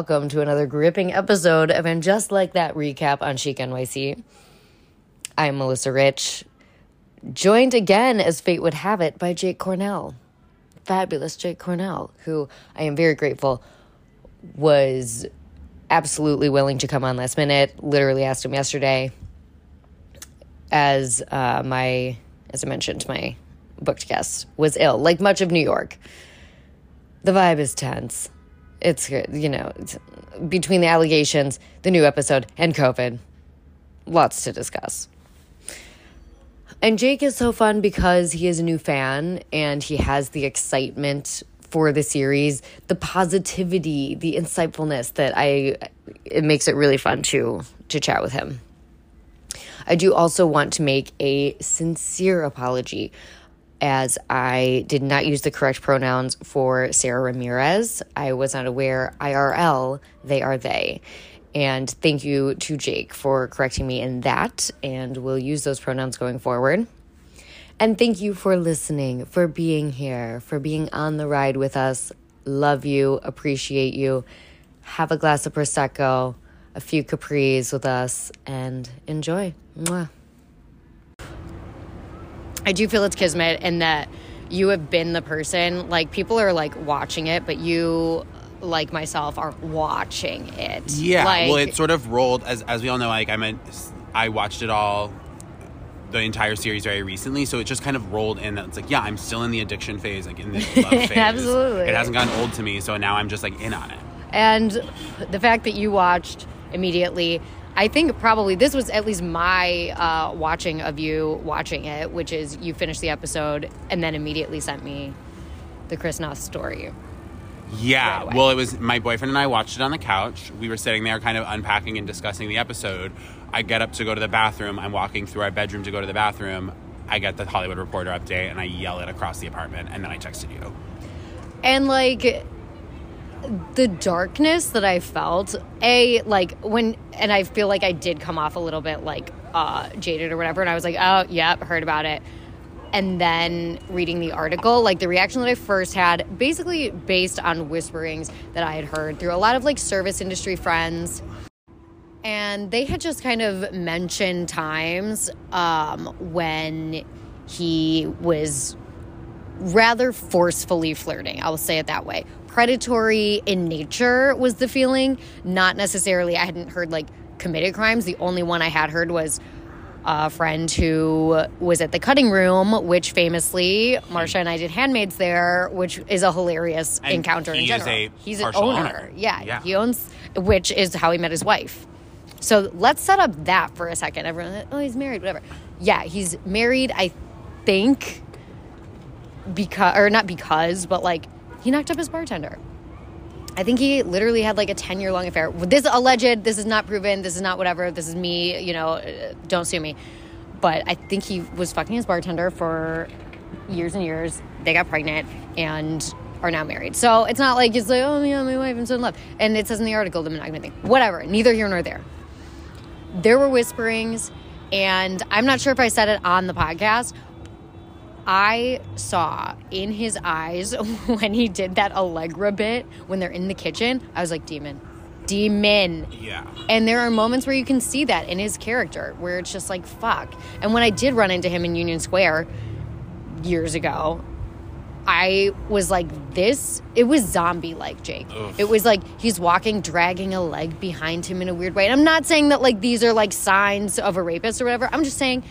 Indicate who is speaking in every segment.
Speaker 1: Welcome to another gripping episode of And Just Like That recap on Chic NYC. I'm Melissa Rich, joined again, as fate would have it, by Jake Cornell. Fabulous Jake Cornell, who I am very grateful was absolutely willing to come on last minute. Literally asked him yesterday, as uh, my, as I mentioned, my booked guest was ill, like much of New York. The vibe is tense. It's you know, it's, between the allegations, the new episode, and COVID, lots to discuss. And Jake is so fun because he is a new fan and he has the excitement for the series, the positivity, the insightfulness that I it makes it really fun to to chat with him. I do also want to make a sincere apology as I did not use the correct pronouns for Sara Ramirez. I was not aware IRL, they are they. And thank you to Jake for correcting me in that, and we'll use those pronouns going forward. And thank you for listening, for being here, for being on the ride with us. Love you, appreciate you. Have a glass of Prosecco, a few Capris with us, and enjoy. Mwah. I do feel it's kismet and that you have been the person, like, people are like watching it, but you like myself are watching it.
Speaker 2: Yeah,
Speaker 1: like,
Speaker 2: well, it sort of rolled as as we all know. Like I meant, I watched it all, the entire series very recently, so it just kind of rolled in. That it's like, yeah, I'm still in the addiction phase, like in the love phase.
Speaker 1: Absolutely.
Speaker 2: it hasn't gotten old to me, so now I'm just like in on it.
Speaker 1: And the fact that you watched immediately, I think probably this was at least my uh, watching of you watching it, which is you finished the episode and then immediately sent me the Chris Noth story.
Speaker 2: Yeah,
Speaker 1: Right
Speaker 2: well, it was my boyfriend and I watched it on the couch. We were sitting there, kind of unpacking and discussing the episode. I get up to go to the bathroom. I'm walking through our bedroom to go to the bathroom. I get the Hollywood Reporter update, and I yell it across the apartment, and then I texted you.
Speaker 1: And like the darkness that I felt, a like when, and I feel like I did come off a little bit like uh, jaded or whatever, and I was like, oh, yep, heard about it. And then reading the article, like the reaction that I first had, basically based on whisperings that I had heard through a lot of like service industry friends. And they had just kind of mentioned times um, when he was rather forcefully flirting. I will say it that way. Predatory in nature was the feeling, not necessarily. I hadn't heard like committed crimes. The only one I had heard was a friend who was at the cutting room, which famously Marsha and I did handmaids there, which is a hilarious
Speaker 2: And
Speaker 1: encounter in
Speaker 2: he is
Speaker 1: general.
Speaker 2: a
Speaker 1: He's an owner.
Speaker 2: owner.
Speaker 1: Yeah,
Speaker 2: Yeah.
Speaker 1: he owns, which is how he met his wife. So let's set up that for a second. Everyone, oh, he's married, whatever. Yeah, he's married. I think because, or not because, but like he knocked up his bartender. I think he literally had like a 10 year long affair. This is alleged. This is not proven. This is not whatever. This is me. You know, don't sue me. But I think he was fucking his bartender for years and years. They got pregnant and are now married. So it's not like it's like, oh, yeah, my wife, I'm so in love. And it says in the article the monogamy thing. Whatever. Neither here nor there. There were whisperings, and I'm not sure if I said it on the podcast. I saw in his eyes when he did that Allegra bit when they're in the kitchen. I was like, demon, demon.
Speaker 2: Yeah.
Speaker 1: And there are moments where you can see that in his character, where it's just like, fuck. And when I did run into him in Union Square years ago, I was like, this, it was zombie like Jake. It was like he's walking, dragging a leg behind him in a weird way. And I'm not saying that like these are like signs of a rapist or whatever. I'm just saying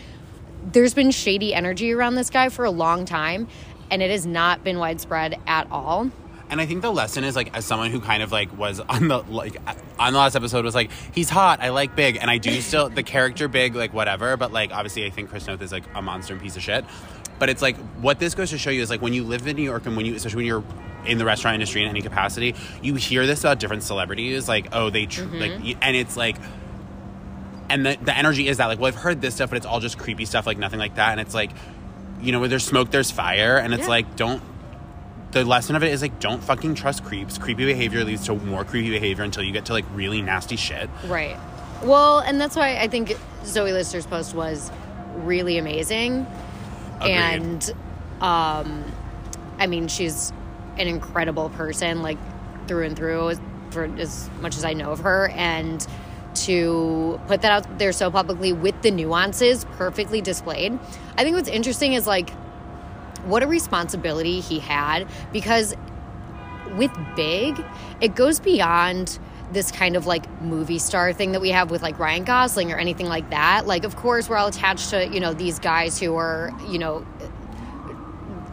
Speaker 1: there's been shady energy around this guy for a long time, and it has not been widespread at all.
Speaker 2: And I think the lesson is like as someone who kind of like was on the like on the last episode was like he's hot I like big and I do still the character big like whatever but like obviously I think Chris Noth is like a monster and piece of shit but it's like what this goes to show you is like when you live in New York and when you especially when you're in the restaurant industry in any capacity you hear this about different celebrities like oh they tr- like mm-hmm. and it's like and the, the energy is that like well I've heard this stuff but it's all just creepy stuff like nothing like that and it's like you know where there's smoke there's fire and it's
Speaker 1: Yeah.
Speaker 2: like don't the lesson of it is like don't fucking trust creeps. Creepy behavior leads to more creepy behavior until you get to like really nasty shit.
Speaker 1: Right. Well, and that's why I think Zoe Lister's post was really amazing.
Speaker 2: Agreed.
Speaker 1: And Um, I mean, she's an incredible person, like through and through, for as much as I know of her, and to put that out there so publicly with the nuances perfectly displayed. I think what's interesting is like what a responsibility he had because with Big, it goes beyond this kind of like movie star thing that we have with like Ryan Gosling or anything like that. Like, of course, we're all attached to, you know, these guys who are, you know,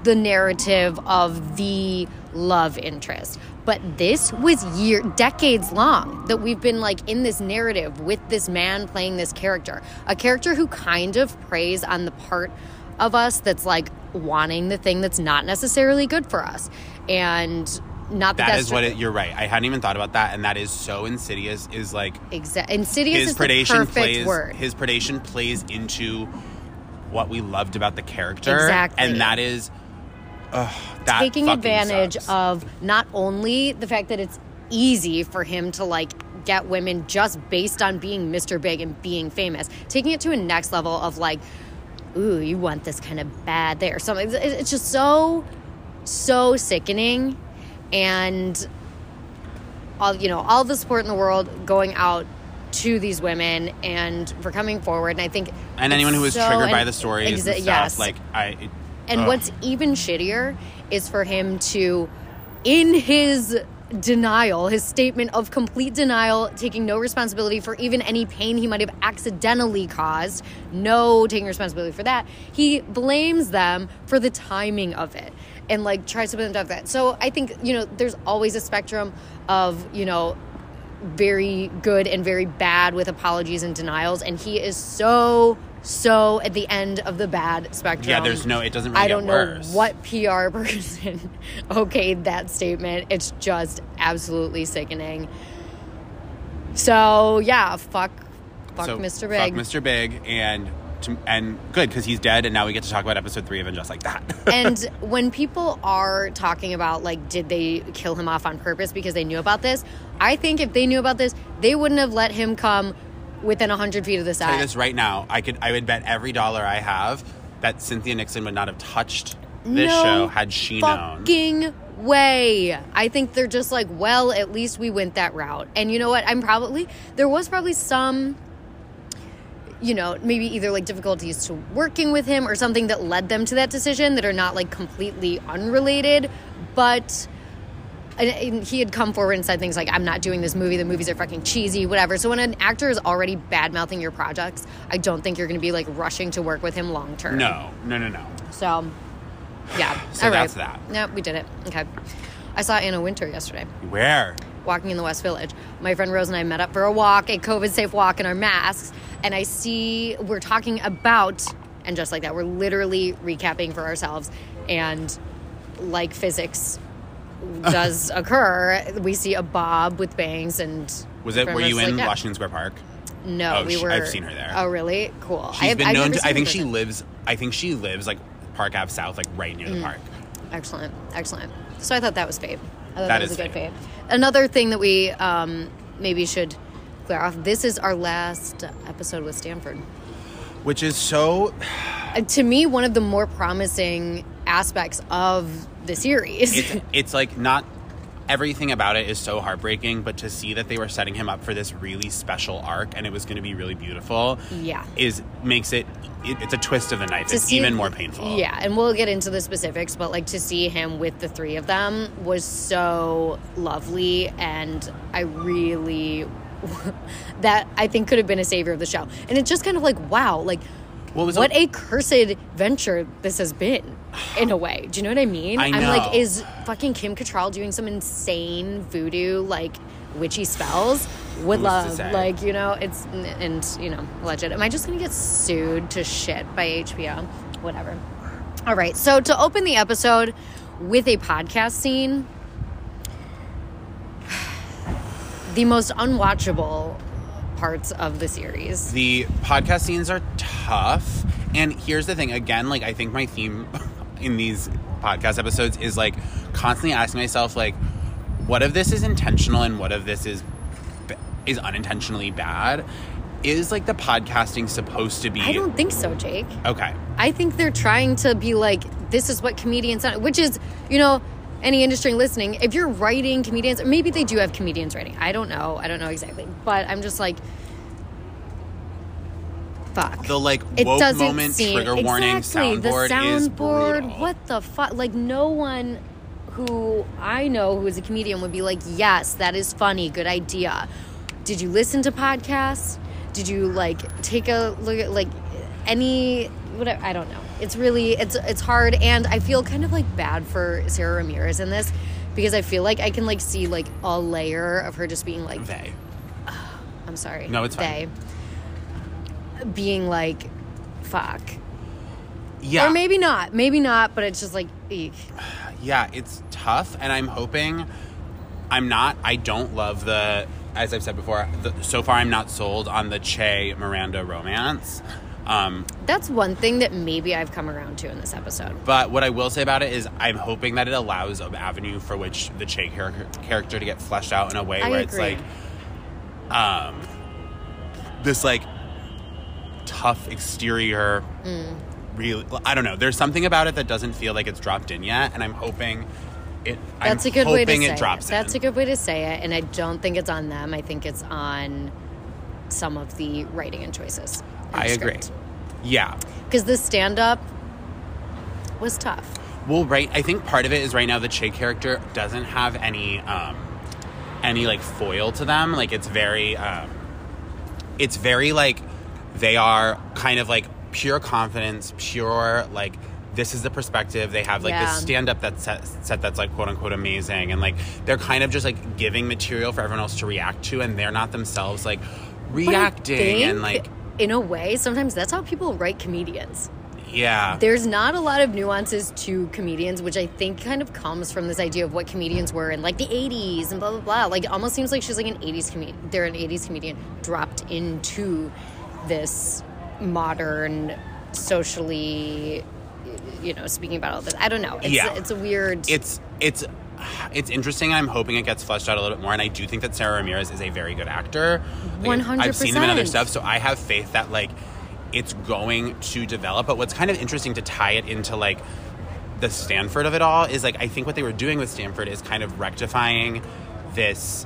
Speaker 1: the narrative of the love interest. But this was year decades long that we've been like in this narrative with this man playing this character. A character who kind of preys on the part of us that's like wanting the thing that's not necessarily good for us. And not that,
Speaker 2: That
Speaker 1: that's
Speaker 2: what it, you're right. I hadn't even thought about that, and that is so insidious. Is like
Speaker 1: Exa- insidious
Speaker 2: his
Speaker 1: is the
Speaker 2: predation
Speaker 1: perfect
Speaker 2: plays
Speaker 1: word.
Speaker 2: his predation plays into what we loved about the character,
Speaker 1: Exactly.
Speaker 2: and that is ugh, that
Speaker 1: taking advantage
Speaker 2: sucks.
Speaker 1: of not only the fact that it's easy for him to like get women just based on being Mr. Big and being famous, taking it to a next level of like, ooh, you want this kind of bad there. Something it's- just so so sickening and all you know, all the support in the world going out to these women and for coming forward and I think
Speaker 2: and anyone who was
Speaker 1: so-
Speaker 2: triggered by the stories
Speaker 1: exa-
Speaker 2: stuff,
Speaker 1: yes.
Speaker 2: like I. It,
Speaker 1: And
Speaker 2: ugh.
Speaker 1: what's even shittier is for him to, in his denial, his statement of complete denial, taking no responsibility for even any pain he might have accidentally caused, no taking responsibility for that, he blames them for the timing of it and like tries to put them down that. So I think, you know, there's always a spectrum of, you know, very good and very bad with apologies and denials and he is so so at the end of the bad spectrum
Speaker 2: Yeah, there's no- it doesn't really
Speaker 1: i don't
Speaker 2: worse.
Speaker 1: know what pr person okayed that statement it's just absolutely sickening so yeah fuck fuck
Speaker 2: so,
Speaker 1: mr big
Speaker 2: Fuck Mr. Big, and to, and good because he's dead, and now we get to talk about episode three of and just like that.
Speaker 1: and when people are talking about like did they kill him off on purpose because they knew about this i think if they knew about this they wouldn't have let him come within 100 feet of the set
Speaker 2: this right now. I could I would bet every dollar I have that Cynthia Nixon would not have touched this
Speaker 1: no
Speaker 2: show had she known.
Speaker 1: fucking way. I think they're just like, well, at least we went that route. And you know what? I'm probably there was probably some you know, maybe either like difficulties to working with him or something that led them to that decision that are not like completely unrelated, but and- he had come forward and said things like, I'm not doing this movie. The movies are fucking cheesy, whatever. So when an actor is already bad mouthing your projects, I don't think you're going to be like rushing to work with him long term.
Speaker 2: No, no, no, no.
Speaker 1: So, yeah.
Speaker 2: So
Speaker 1: All right.
Speaker 2: that's that.
Speaker 1: Yep, we did it. Okay. I saw Anna Wintour yesterday,
Speaker 2: Where?
Speaker 1: Walking in the West Village. My friend Rose and I met up for a walk, a COVID safe walk in our masks. And I see we're talking about, and just like that, we're literally recapping for ourselves. And like physics does occur, we see a bob with bangs and.
Speaker 2: Was it? Were you in
Speaker 1: like, yeah.
Speaker 2: Washington Square Park?
Speaker 1: No,
Speaker 2: Oh,
Speaker 1: we were.
Speaker 2: I've seen her there.
Speaker 1: Oh, really? Cool.
Speaker 2: She's
Speaker 1: I've,
Speaker 2: been
Speaker 1: I've
Speaker 2: known to. I think she lives. I think she lives like Park Ave South, like right near
Speaker 1: Mm.
Speaker 2: the park.
Speaker 1: Excellent, excellent. So I thought that was fate.
Speaker 2: That
Speaker 1: that, was a good
Speaker 2: fate.
Speaker 1: Another thing that we um, maybe should clear off. This is our last episode with Stanford.
Speaker 2: Which is so.
Speaker 1: Uh, to me, one of the more promising aspects of the series.
Speaker 2: It's, it's like not everything about it is so heartbreaking, but to see that they were setting him up for this really special arc and it was going to be really beautiful.
Speaker 1: Yeah.
Speaker 2: Is makes it. it it's a twist of the knife.
Speaker 1: To
Speaker 2: It's
Speaker 1: see-
Speaker 2: even more painful.
Speaker 1: Yeah, and we'll get into the specifics, but like to see him with the three of them was so lovely, and I really that I think could have been a savior of the show. And it's just kind of like wow, like
Speaker 2: It was
Speaker 1: what
Speaker 2: a-
Speaker 1: a cursed venture this has been in a way. Do you know what I mean?
Speaker 2: I
Speaker 1: am like, is fucking Kim Cattrall doing some insane voodoo like witchy spells? Would
Speaker 2: Who's
Speaker 1: love like you know it's and you know legit. Am I just gonna get sued to shit by HBO? Whatever. All right. So to open the episode with a podcast scene, the most unwatchable parts of the series.
Speaker 2: The podcast scenes are tough. And here's the thing again, like, I think my theme in these podcast episodes is like constantly asking myself, like, what if this is intentional and what if this is is unintentionally bad? Is like the podcasting supposed to be
Speaker 1: I don't think so, Jake.
Speaker 2: okay?
Speaker 1: I think they're trying to be like this is what comedians which is, you know, any industry listening, if you're writing comedians, maybe they do have comedians writing. I don't know. I don't know exactly. But I'm just like, fuck.
Speaker 2: The like
Speaker 1: it
Speaker 2: woke
Speaker 1: doesn't
Speaker 2: moment
Speaker 1: seem
Speaker 2: trigger warning soundboard,
Speaker 1: the soundboard. What the fuck? Like no one who I know who is a comedian would be like, "Yes, that is funny. Good idea." Did you listen to podcasts? Did you like take a look at like any whatever? I don't know. It's really it's it's hard, and I feel kind of like bad for Sara Ramirez in this because I feel like I can like see like a layer of her just being like,
Speaker 2: They.
Speaker 1: I'm sorry.
Speaker 2: No, it's fine.
Speaker 1: They being like, fuck.
Speaker 2: Yeah.
Speaker 1: Or maybe not. Maybe not, but it's just like, eek.
Speaker 2: yeah, it's tough, and I'm hoping. I'm not. I don't love the. As I've said before, the, so far I'm not sold on the Che Miranda romance. Um,
Speaker 1: That's one thing that maybe I've come around to in this episode.
Speaker 2: but what I will say about it is, I'm hoping that it allows an avenue for which the Che char- character to get fleshed out in a way
Speaker 1: I
Speaker 2: where
Speaker 1: agree.
Speaker 2: it's like, um, this like tough exterior.
Speaker 1: Mm.
Speaker 2: Really, I don't know. There's something about it that doesn't feel like it's dropped in yet, and I'm hoping it.
Speaker 1: That's
Speaker 2: I'm
Speaker 1: a good way to say
Speaker 2: it drops
Speaker 1: it. That's a good way to say it, and I don't think it's on them. I think it's on some of the writing and choices.
Speaker 2: I agree. Yeah.
Speaker 1: Because the stand up was tough.
Speaker 2: Well, right. I think part of it is right now the Che character doesn't have any um, any like foil to them. Like it's very um, it's very like they are kind of like pure confidence, pure like this is the perspective they have like
Speaker 1: Yeah.
Speaker 2: this stand up that set, set that's like quote unquote amazing and like they're kind of just like giving material for everyone else to react to and they're not themselves like reacting and like
Speaker 1: in a way, sometimes that's how people write comedians.
Speaker 2: yeah
Speaker 1: There's not a lot of nuances to comedians, which I think kind of comes from this idea of what comedians were in like the 80s and blah blah blah. Like it almost seems like she's like an 80s comedian. They're an 80s comedian dropped into this modern, socially, you know, speaking about all this. I don't know. It's,
Speaker 2: Yeah.
Speaker 1: it's a weird.
Speaker 2: it's it's it's interesting. I'm hoping it gets fleshed out a little bit more, and I do think that Sara Ramirez is a very good actor.
Speaker 1: 100%.
Speaker 2: I've seen him in other stuff, so I have faith that like it's going to develop. But what's kind of interesting to tie it into like the Stanford of it all is like I think what they were doing with Stanford is kind of rectifying this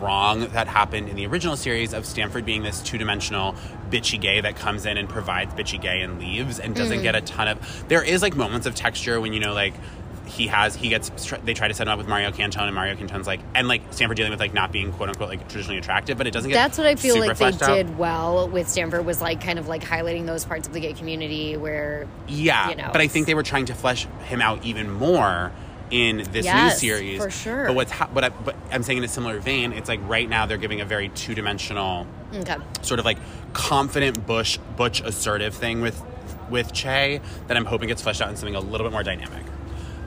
Speaker 2: wrong that happened in the original series of Stanford being this two-dimensional bitchy gay that comes in and provides bitchy gay and leaves and doesn't get a ton of there is like moments of texture when you know like he has he gets they try to set him up with Mario Cantone and Mario Cantone's like and like Stanford dealing with like not being quote unquote like traditionally attractive but it doesn't get
Speaker 1: that's what I feel like they
Speaker 2: out.
Speaker 1: did well with Stanford was like kind of like highlighting those parts of the gay community where
Speaker 2: Yeah,
Speaker 1: you know,
Speaker 2: but I think they were trying to flesh him out even more in this
Speaker 1: Yes,
Speaker 2: new series
Speaker 1: for sure.
Speaker 2: But what's ha- but I, but I'm saying in a similar vein, it's like right now they're giving a very two dimensional,
Speaker 1: okay.
Speaker 2: sort of like confident bush butch assertive thing with with Che that I'm hoping gets fleshed out in something a little bit more dynamic.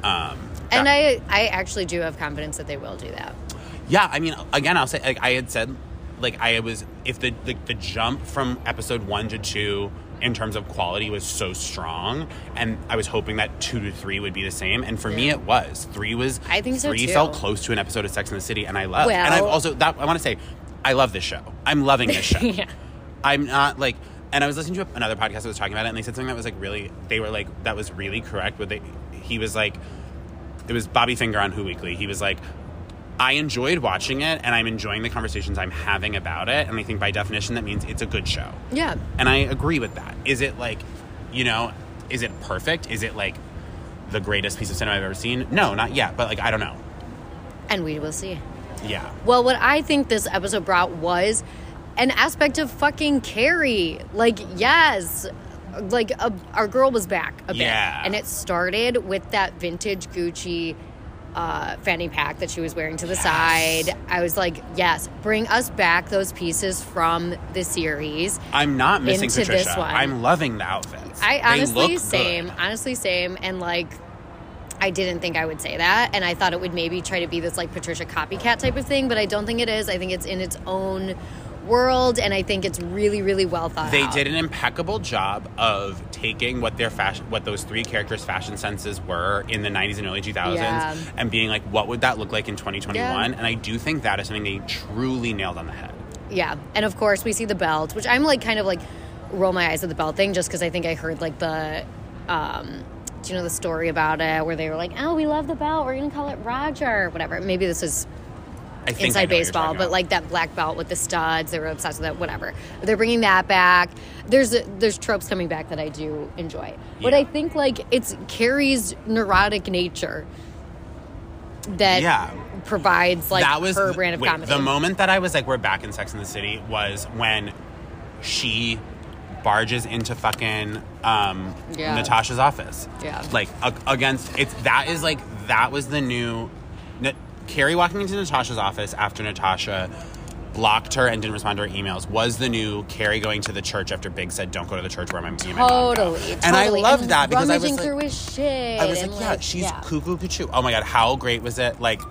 Speaker 2: Um,
Speaker 1: And
Speaker 2: that-
Speaker 1: I, I actually do have confidence that they will do that.
Speaker 2: Yeah, I mean, again, I'll say like I had said, like I was if the the, the jump from episode one to two in terms of quality was so strong, and I was hoping that two to three would be the same, and for me it was. Three was
Speaker 1: I think so,
Speaker 2: Three
Speaker 1: too.
Speaker 2: felt close to an episode of Sex in the City, and I love. and I've also that I want to say, I love this show. I'm loving this show.
Speaker 1: Yeah.
Speaker 2: I'm not like. And I was listening to another podcast that was talking about it, and they said something that was like really. They were like, that was really correct. But they, he was like, it was Bobby Finger on Who Weekly. He was like, I enjoyed watching it, and I'm enjoying the conversations I'm having about it. And I think by definition, that means it's a good show.
Speaker 1: Yeah.
Speaker 2: And I agree with that. Is it like, you know, is it perfect? Is it like the greatest piece of cinema I've ever seen? No, not yet. But like, I don't know.
Speaker 1: And we will see.
Speaker 2: Yeah.
Speaker 1: Well, what I think this episode brought was an aspect of fucking Carrie. Like, yes, like a, our girl was back a bit.
Speaker 2: Yeah.
Speaker 1: And it started with that vintage Gucci uh, fanny pack that she was wearing to the side. I was like, yes, bring us back those pieces from the series.
Speaker 2: I'm not missing
Speaker 1: Into
Speaker 2: Patricia.
Speaker 1: this one.
Speaker 2: I'm loving the outfits.
Speaker 1: I honestly same,
Speaker 2: good.
Speaker 1: honestly same, and like I didn't think I would say that, and I thought it would maybe try to be this like Patricia copycat type of thing, but I don't think it is. I think it's in its own world, and I think it's really, really well thought
Speaker 2: They
Speaker 1: out.
Speaker 2: did an impeccable job of taking what their fashion, what those three characters' fashion senses were in the '90s and early 2000s,
Speaker 1: Yeah.
Speaker 2: and being like, what would that look like in 2021?
Speaker 1: Yeah.
Speaker 2: And I do think that is something they truly nailed on the head.
Speaker 1: Yeah, and of course we see the belt, which I'm like kind of like roll my eyes at the belt thing, just because I think I heard like the um, do you know the story about it where they were like, "Oh, we love the belt. We're gonna call it Roger, whatever." Maybe this is inside baseball, but like that black belt with the studs, they were obsessed with it. Whatever. They're bringing that back. There's there's tropes coming back that I do enjoy, but I think like it's Carrie's neurotic nature that
Speaker 2: Yeah.
Speaker 1: provides like
Speaker 2: that was
Speaker 1: her
Speaker 2: the-
Speaker 1: brand of
Speaker 2: wait,
Speaker 1: comedy.
Speaker 2: The moment that I was like, we're back in Sex in the City was when she barges into fucking um,
Speaker 1: Yeah.
Speaker 2: Natasha's office.
Speaker 1: Yeah.
Speaker 2: Like a- against it's that is like that was the new Carrie walking into Natasha's office after Natasha blocked her and didn't respond to her emails was the new Carrie going to the church after Big said don't go to the church where my and my mom.
Speaker 1: Totally,
Speaker 2: And I
Speaker 1: totally.
Speaker 2: loved that because I was like,
Speaker 1: through his shit.
Speaker 2: I was like, yeah, she's
Speaker 1: yeah.
Speaker 2: cuckoo cuckoo. Oh my god, how great was it? Like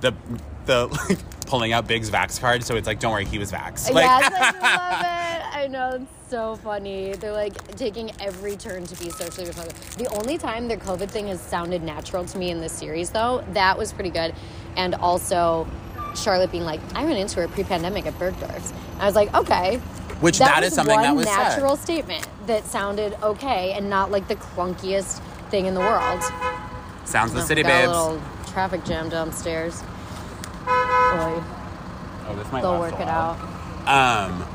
Speaker 2: the the like pulling out Big's Vax card, so it's like, don't worry, he was Vax. Like,
Speaker 1: yes, I love it. I know it's so funny. They're like taking every turn to be socially responsible. The only time their COVID thing has sounded natural to me in this series, though, that was pretty good. And also, Charlotte being like, "I ran into her pre-pandemic at Bergdorf's." I was like, "Okay."
Speaker 2: Which
Speaker 1: that
Speaker 2: that is something
Speaker 1: one
Speaker 2: that was said.
Speaker 1: natural statement that sounded okay and not like the clunkiest thing in the world.
Speaker 2: sounds the
Speaker 1: Oh,
Speaker 2: city,
Speaker 1: got
Speaker 2: babes.
Speaker 1: a little traffic jam downstairs. Boy,
Speaker 2: oh, this might
Speaker 1: they'll work it out.
Speaker 2: Um,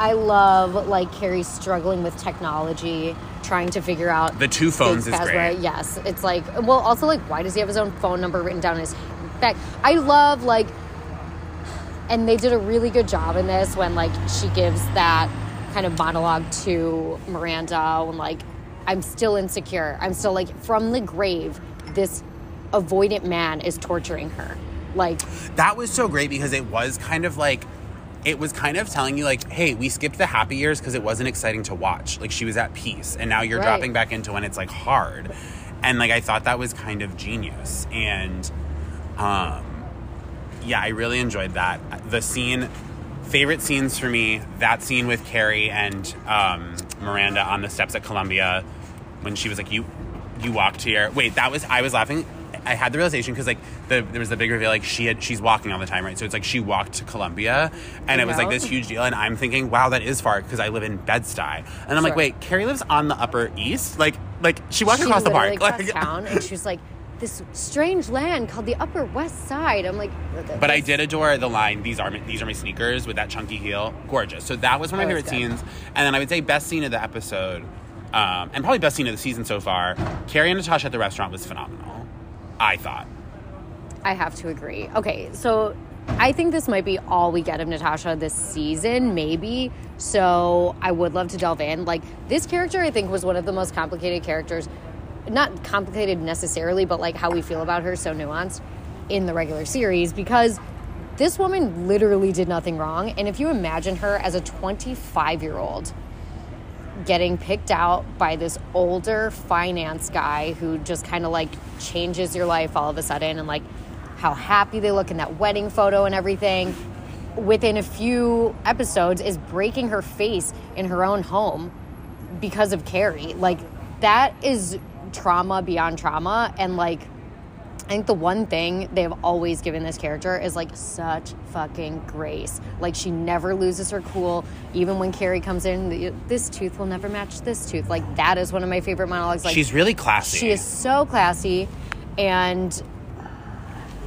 Speaker 1: I love like Carrie struggling with technology, trying to figure out
Speaker 2: the two phones is great.
Speaker 1: Yes, it's like well, also like why does he have his own phone number written down in his back? I love like, and they did a really good job in this when like she gives that kind of monologue to Miranda when like I'm still insecure. I'm still like from the grave. This avoidant man is torturing her. Like
Speaker 2: That was so great because it was kind of like it was kind of telling you like, hey, we skipped the happy years because it wasn't exciting to watch. Like she was at peace, and now you're
Speaker 1: Right.
Speaker 2: dropping back into when it's like hard. And like I thought that was kind of genius. And um yeah, I really enjoyed that. The scene favorite scenes for me, that scene with Carrie and um, Miranda on the steps at Columbia when she was like, You you walked here. Wait, that was I was laughing. I had the realization because like the, there was the big reveal like she had she's walking all the time right so it's like she walked to Columbia and it was like this huge deal and I'm thinking wow that is far because I live in Bed-Stuy and I'm like wait Carrie lives on the Upper East like like she walked
Speaker 1: she
Speaker 2: across the park like
Speaker 1: town, and she was like, "This strange land called the Upper West Side." I'm like,
Speaker 2: But I did adore the line. These are my, these are my sneakers with that chunky heel. Gorgeous. So that was one of my favorite scenes. And then I would say best scene of the episode, um, and probably best scene of the season so far. Carrie and Natasha at the restaurant was phenomenal. I thought.
Speaker 1: I have to agree. Okay, so I think this might be all we get of Natasha this season, maybe. So I would love to delve in. Like this character, I think was one of the most complicated characters. Not complicated necessarily, but like how we feel about her, so nuanced in the regular series because this woman literally did nothing wrong. And if you imagine her as a 25 year old getting picked out by this older finance guy who just kind of like changes your life all of a sudden and like how happy they look in that wedding photo and everything within a few episodes is breaking her face in her own home because of Carrie. Like that is trauma beyond trauma and like I think the one thing they've always given this character is like such fucking grace. Like she never loses her cool. Even when Carrie comes in, this tooth will never match this tooth. Like that is one of my favorite monologues. Like
Speaker 2: She's really classy.
Speaker 1: she is so classy and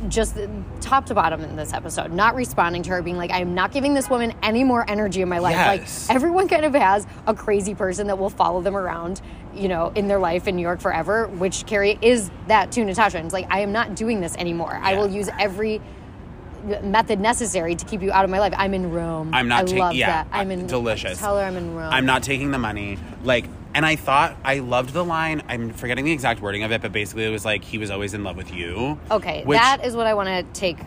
Speaker 1: just top to bottom in this episode, not responding to her, being like, I am not giving this woman any more energy in my life.
Speaker 2: Yes.
Speaker 1: Like everyone kind of has a crazy person that will follow them around, you know, in their life in New York forever, which Carrie is that to Natasha. And it's like, I am not doing this anymore. I will use every method necessary to keep you out of my life. I'm in Rome.
Speaker 2: I'm not taking.
Speaker 1: love
Speaker 2: Yeah,
Speaker 1: that. I'm uh, in
Speaker 2: delicious.
Speaker 1: Tell her I'm in Rome.
Speaker 2: I'm not taking the money. Like, and I thought I loved the line. I'm forgetting the exact wording of it, but basically it was like he was always in love with you.
Speaker 1: Okay,
Speaker 2: Which-
Speaker 1: that is what I want to take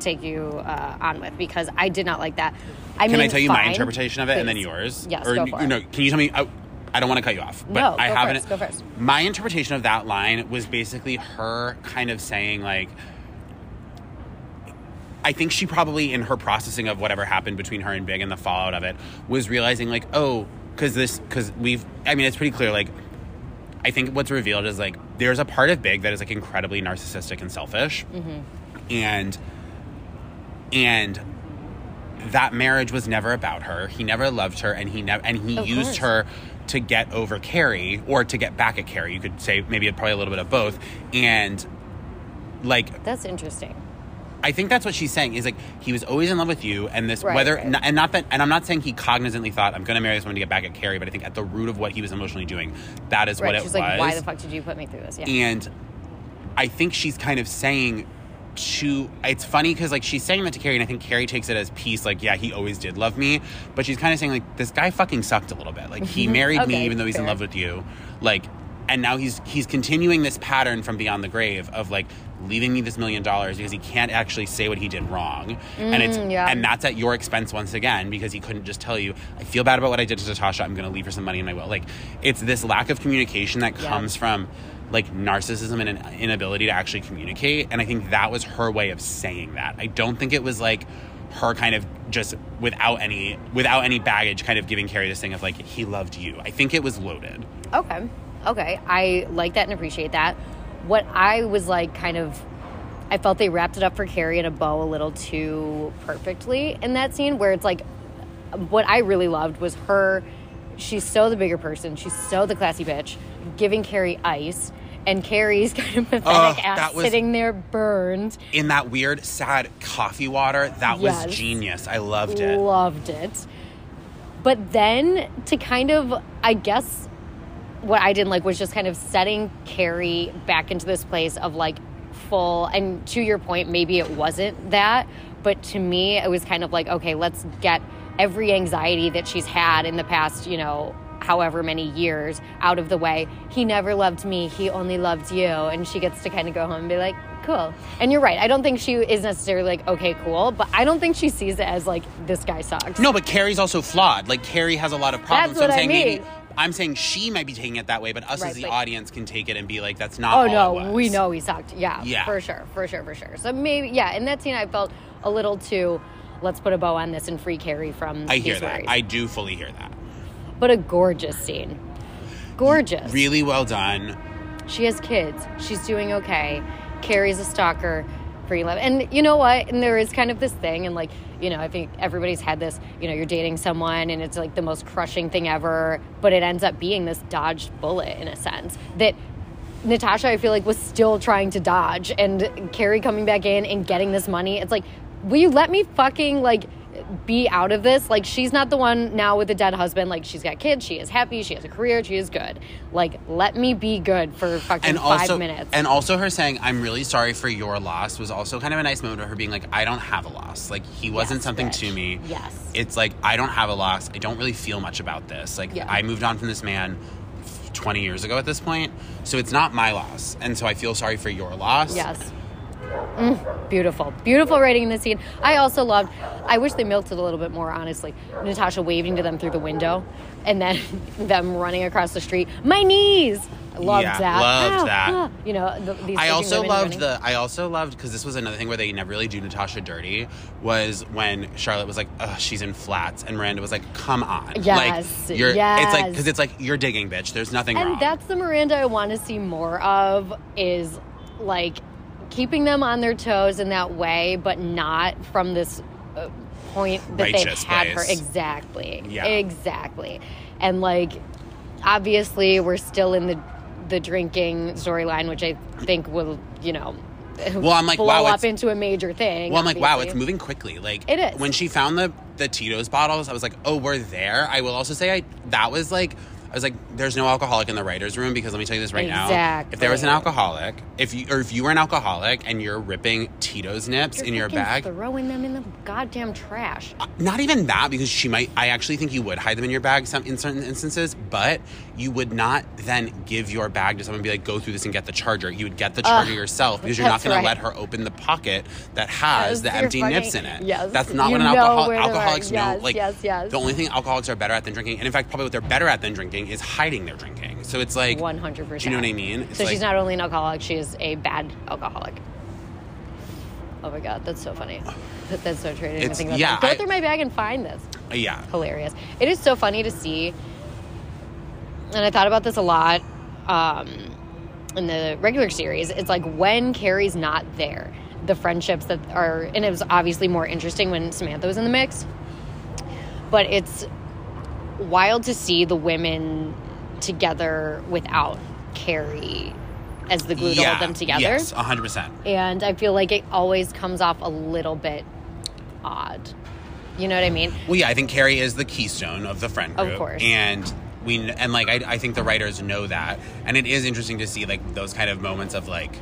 Speaker 1: take you uh, on with because I did not like that. I
Speaker 2: Can
Speaker 1: mean,
Speaker 2: I tell you my interpretation of it and then yours?
Speaker 1: Yes,
Speaker 2: or
Speaker 1: go
Speaker 2: you
Speaker 1: for it.
Speaker 2: know, can you tell me? I, I don't want to cut you off, but
Speaker 1: No,
Speaker 2: I haven't.
Speaker 1: first, go first.
Speaker 2: My interpretation of that line was basically her kind of saying like. I think she probably, in her processing of whatever happened between her and Big and the fallout of it, was realizing like, oh, because this, because we've. I mean, it's pretty clear. Like, I think what's revealed is like there's a part of Big that is like incredibly narcissistic and selfish,
Speaker 1: Mm-hmm.
Speaker 2: and and that marriage was never about her. He never loved her, and he never and he
Speaker 1: Of
Speaker 2: used
Speaker 1: course.
Speaker 2: her to get over Carrie or to get back at Carrie. You could say maybe probably a little bit of both. And like
Speaker 1: That's interesting.
Speaker 2: I think that's what she's saying is like he was always in love with you, and this
Speaker 1: Right,
Speaker 2: whether
Speaker 1: right.
Speaker 2: and not that, and I'm not saying he cognizantly thought I'm going to marry this woman to get back at Carrie, but I think at the root of what he was emotionally doing, that is
Speaker 1: Right.
Speaker 2: what it
Speaker 1: She's
Speaker 2: was.
Speaker 1: like, why the fuck did you put me through this? Yeah.
Speaker 2: And I think she's kind of saying to it's funny because like she's saying that to Carrie, and I think Carrie takes it as peace, like yeah, he always did love me, but she's kind of saying like this guy fucking sucked a little bit. Like he mm-hmm. married me even though he's in love with you, like. And now he's he's continuing this pattern from beyond the grave of like leaving me this million dollars because he can't actually say what he did wrong, and it's
Speaker 1: Mm, yeah.
Speaker 2: and that's at your expense once again because he couldn't just tell you I feel bad about what I did to Natasha. I'm going to leave her some money in my will. Like it's this lack of communication that
Speaker 1: Yeah.
Speaker 2: comes from like narcissism and an inability to actually communicate. And I think that was her way of saying that. I don't think it was like her kind of just without any without any baggage kind of giving Carrie this thing of like he loved you. I think it was loaded.
Speaker 1: Okay. Okay. I like that and appreciate that. What I was like kind of I felt they wrapped it up for Carrie in a bow a little too perfectly in that scene where it's like what I really loved was her she's so the bigger person, she's so the classy bitch, giving Carrie ice and Carrie's kind of pathetic
Speaker 2: Ugh,
Speaker 1: ass
Speaker 2: that was-
Speaker 1: sitting there burned.
Speaker 2: In that weird sad coffee water, that was genius. I loved it.
Speaker 1: Loved it. But then to kind of, I guess, what I didn't like was just kind of setting Carrie back into this place of like full, and to your point, maybe it wasn't that, but to me, it was kind of like, okay, let's get every anxiety that she's had in the past, you know, however many years out of the way. He never loved me, he only loved you. And she gets to kind of go home and be like, cool. And you're right. I don't think she is necessarily like, okay, cool, but I don't think she sees it as like, this guy sucks.
Speaker 2: No, but Carrie's also flawed. Like Carrie has a lot of problems.
Speaker 1: That's what
Speaker 2: so I'm
Speaker 1: I
Speaker 2: saying maybe
Speaker 1: mean.
Speaker 2: I'm saying she might be taking it that way, but us
Speaker 1: Right,
Speaker 2: as the
Speaker 1: but-
Speaker 2: audience can take it and be like, that's not.
Speaker 1: Oh no, we know he sucked. Yeah,
Speaker 2: Yeah.
Speaker 1: for sure, for sure, for sure. So maybe, yeah, in that scene, I felt a little too. Let's put a bow on this and free Carrie from.
Speaker 2: I hear that.
Speaker 1: worries.
Speaker 2: I do fully hear that.
Speaker 1: but a gorgeous scene, gorgeous.
Speaker 2: Really well done.
Speaker 1: She has kids. She's doing okay. Carrie's a stalker. Free love. And you know what? And there is kind of this thing, and like, you know, I think everybody's had this, you know, you're dating someone and it's like the most crushing thing ever, but it ends up being this dodged bullet in a sense that Natasha, I feel like, was still trying to dodge. And Carrie coming back in and getting this money, it's like, will you let me fucking like be out of this? Like, she's not the one now with a dead husband. Like, she's got kids, she is happy, she has a career, she is good. Like, let me be good for fucking
Speaker 2: And
Speaker 1: five
Speaker 2: also,
Speaker 1: minutes.
Speaker 2: and also her saying, "I'm really sorry for your loss" was also kind of a nice moment of her being like, "I don't have a loss. Like he wasn't
Speaker 1: Yes,
Speaker 2: something
Speaker 1: bitch.
Speaker 2: to me.
Speaker 1: Yes.
Speaker 2: it's like I don't have a loss. I don't really feel much about this. Like
Speaker 1: Yeah.
Speaker 2: I moved on from this man." 20 years ago at this point so it's not my loss and so i feel sorry for your loss
Speaker 1: Yes. Mm, beautiful. Beautiful writing in the scene. I also loved, I wish they milked it a little bit more, honestly. Natasha waving to them through the window and then them running across the street. My knees! I loved
Speaker 2: Yeah,
Speaker 1: that.
Speaker 2: loved
Speaker 1: Ah,
Speaker 2: that.
Speaker 1: ah. You know, the, these
Speaker 2: I also loved
Speaker 1: running.
Speaker 2: the. I also loved because this was another thing where they never really do Natasha dirty. Was when Charlotte was like, "Ugh, she's in flats," and Miranda was like, "Come on,
Speaker 1: Yes,
Speaker 2: like you're." It's like because it's like you're digging, bitch. There's nothing
Speaker 1: And
Speaker 2: wrong.
Speaker 1: that's the Miranda I want to see more of is like keeping them on their toes in that way, but not from this uh, point that they've
Speaker 2: Righteous
Speaker 1: had her. Exactly.
Speaker 2: Yeah.
Speaker 1: Exactly. And like, obviously, we're still in the the drinking storyline, which I think will, you know,
Speaker 2: Well, I'm like,
Speaker 1: blow
Speaker 2: wow,
Speaker 1: up into a major thing.
Speaker 2: well, I'm like, wow, it's moving quickly. Like
Speaker 1: It is.
Speaker 2: When she found the the Tito's bottles, I was like, oh, we're there. I will also say, I that was like. I was like, "There's no alcoholic in the writers' room because let me tell you this right now. If there was an alcoholic, if you or if you were an alcoholic and you're ripping Tito's nips
Speaker 1: You're
Speaker 2: in your bag,
Speaker 1: throwing them in the goddamn trash.
Speaker 2: Uh, not even that because she might i actually think you would hide them in your bag some in certain instances but you would not then give your bag to someone and be like go through this and get the charger you would get the charger yourself because you're not going
Speaker 1: right.
Speaker 2: to let her open the pocket that has
Speaker 1: Yes,
Speaker 2: the empty
Speaker 1: fucking-
Speaker 2: nips in it
Speaker 1: yes,
Speaker 2: that's not
Speaker 1: you
Speaker 2: what an
Speaker 1: know
Speaker 2: alcohol
Speaker 1: where they
Speaker 2: alcoholics know
Speaker 1: Yes,
Speaker 2: like
Speaker 1: yes, yes.
Speaker 2: the only thing alcoholics are better at than drinking and in fact probably what they're better at than drinking is hiding their drinking so it's like
Speaker 1: One hundred percent.
Speaker 2: do you know what i mean It's
Speaker 1: So
Speaker 2: like-
Speaker 1: she's not only an alcoholic; she is a bad alcoholic. Oh my god, that's so funny. That's so true.
Speaker 2: It's-
Speaker 1: think about
Speaker 2: yeah,
Speaker 1: that. Go
Speaker 2: I-
Speaker 1: through my bag and find this.
Speaker 2: yeah
Speaker 1: Hilarious. It is so funny to see, and I thought about this a lot um, in the regular series. It's like when Carrie's not there, the friendships that are, and it was obviously more interesting when Samantha was in the mix. But it's wild to see the women together without Carrie as the glue to hold them together.
Speaker 2: Yes, 100%.
Speaker 1: And I feel like it always comes off a little bit odd. You know what I mean?
Speaker 2: Well, yeah, I think Carrie is the keystone of the friend group.
Speaker 1: Of course.
Speaker 2: And we and like I, I think the writers know that, and it is interesting to see like those kind of moments of like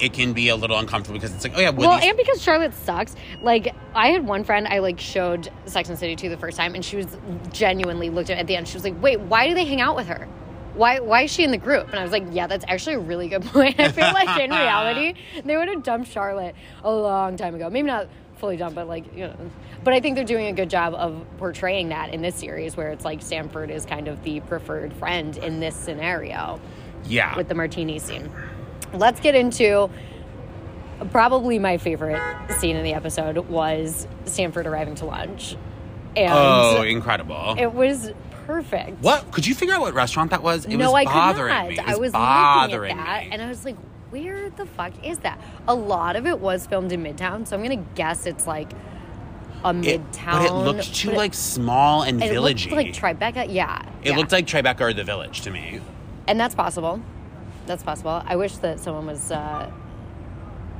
Speaker 2: it can be a little uncomfortable because it's like oh yeah,
Speaker 1: Well,
Speaker 2: these-
Speaker 1: and because Charlotte sucks. Like, I had one friend I like showed Sex and City to the first time, and she was genuinely looked at at the end. She was like, "Wait, why do they hang out with her? Why why is she in the group?" And I was like, "Yeah, that's actually a really good point. I feel like in reality, they would have dumped Charlotte a long time ago. Maybe not fully dumped, but like you know." But I think they're doing a good job of portraying that in this series, where it's like Stanford is kind of the preferred friend in this scenario
Speaker 2: yeah,
Speaker 1: with the martini scene. Let's get into probably my favorite scene in the episode was Stanford arriving to lunch. And
Speaker 2: oh incredible.
Speaker 1: it was perfect.
Speaker 2: what could you figure out what restaurant that was? It
Speaker 1: no,
Speaker 2: was
Speaker 1: I
Speaker 2: bothering
Speaker 1: could not.
Speaker 2: me. It
Speaker 1: I was
Speaker 2: bothering
Speaker 1: looking at that
Speaker 2: me.
Speaker 1: and I was like, where the fuck is that? A lot of it was filmed in Midtown, so I'm gonna guess it's like a
Speaker 2: It-
Speaker 1: Midtown.
Speaker 2: but it looked too
Speaker 1: it-
Speaker 2: like small and
Speaker 1: it
Speaker 2: villagey.
Speaker 1: looked like Tribeca. Yeah,
Speaker 2: it
Speaker 1: yeah.
Speaker 2: looked like Tribeca or the Village to me.
Speaker 1: and that's possible. That's possible. I wish that someone was uh,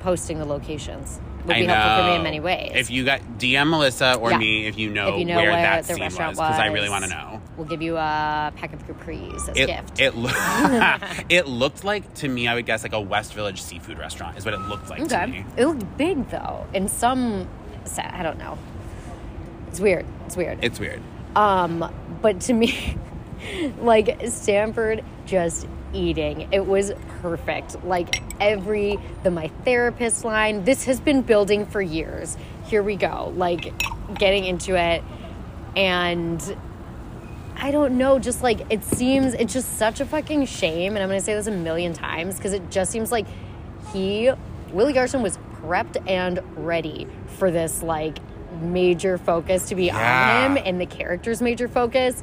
Speaker 1: posting the locations. Would
Speaker 2: I
Speaker 1: be helpful for me in many ways.
Speaker 2: If you got DM Melissa or
Speaker 1: Yeah.
Speaker 2: me if you know,
Speaker 1: if you know
Speaker 2: where,
Speaker 1: where,
Speaker 2: that
Speaker 1: the
Speaker 2: scene was
Speaker 1: restaurant
Speaker 2: because I really want to know.
Speaker 1: We'll give you a pack of Capri's as a
Speaker 2: It
Speaker 1: gift.
Speaker 2: it, loo- it looked like to me I would guess like a West Village seafood restaurant is what it looked like to
Speaker 1: okay.
Speaker 2: me.
Speaker 1: It looked big though. In some, I don't know. It's weird. It's weird.
Speaker 2: It's weird.
Speaker 1: Um, but to me, like Stanford just eating, it was perfect. Like every the my therapist line, this has been building for years. Here we go. Like getting into it, and I don't know, just like it seems, it's just such a fucking shame. And I'm gonna say this a million times because it just seems like he, Willie Garson, was prepped and ready for this like major focus to be
Speaker 2: Yeah.
Speaker 1: on him and the character's major focus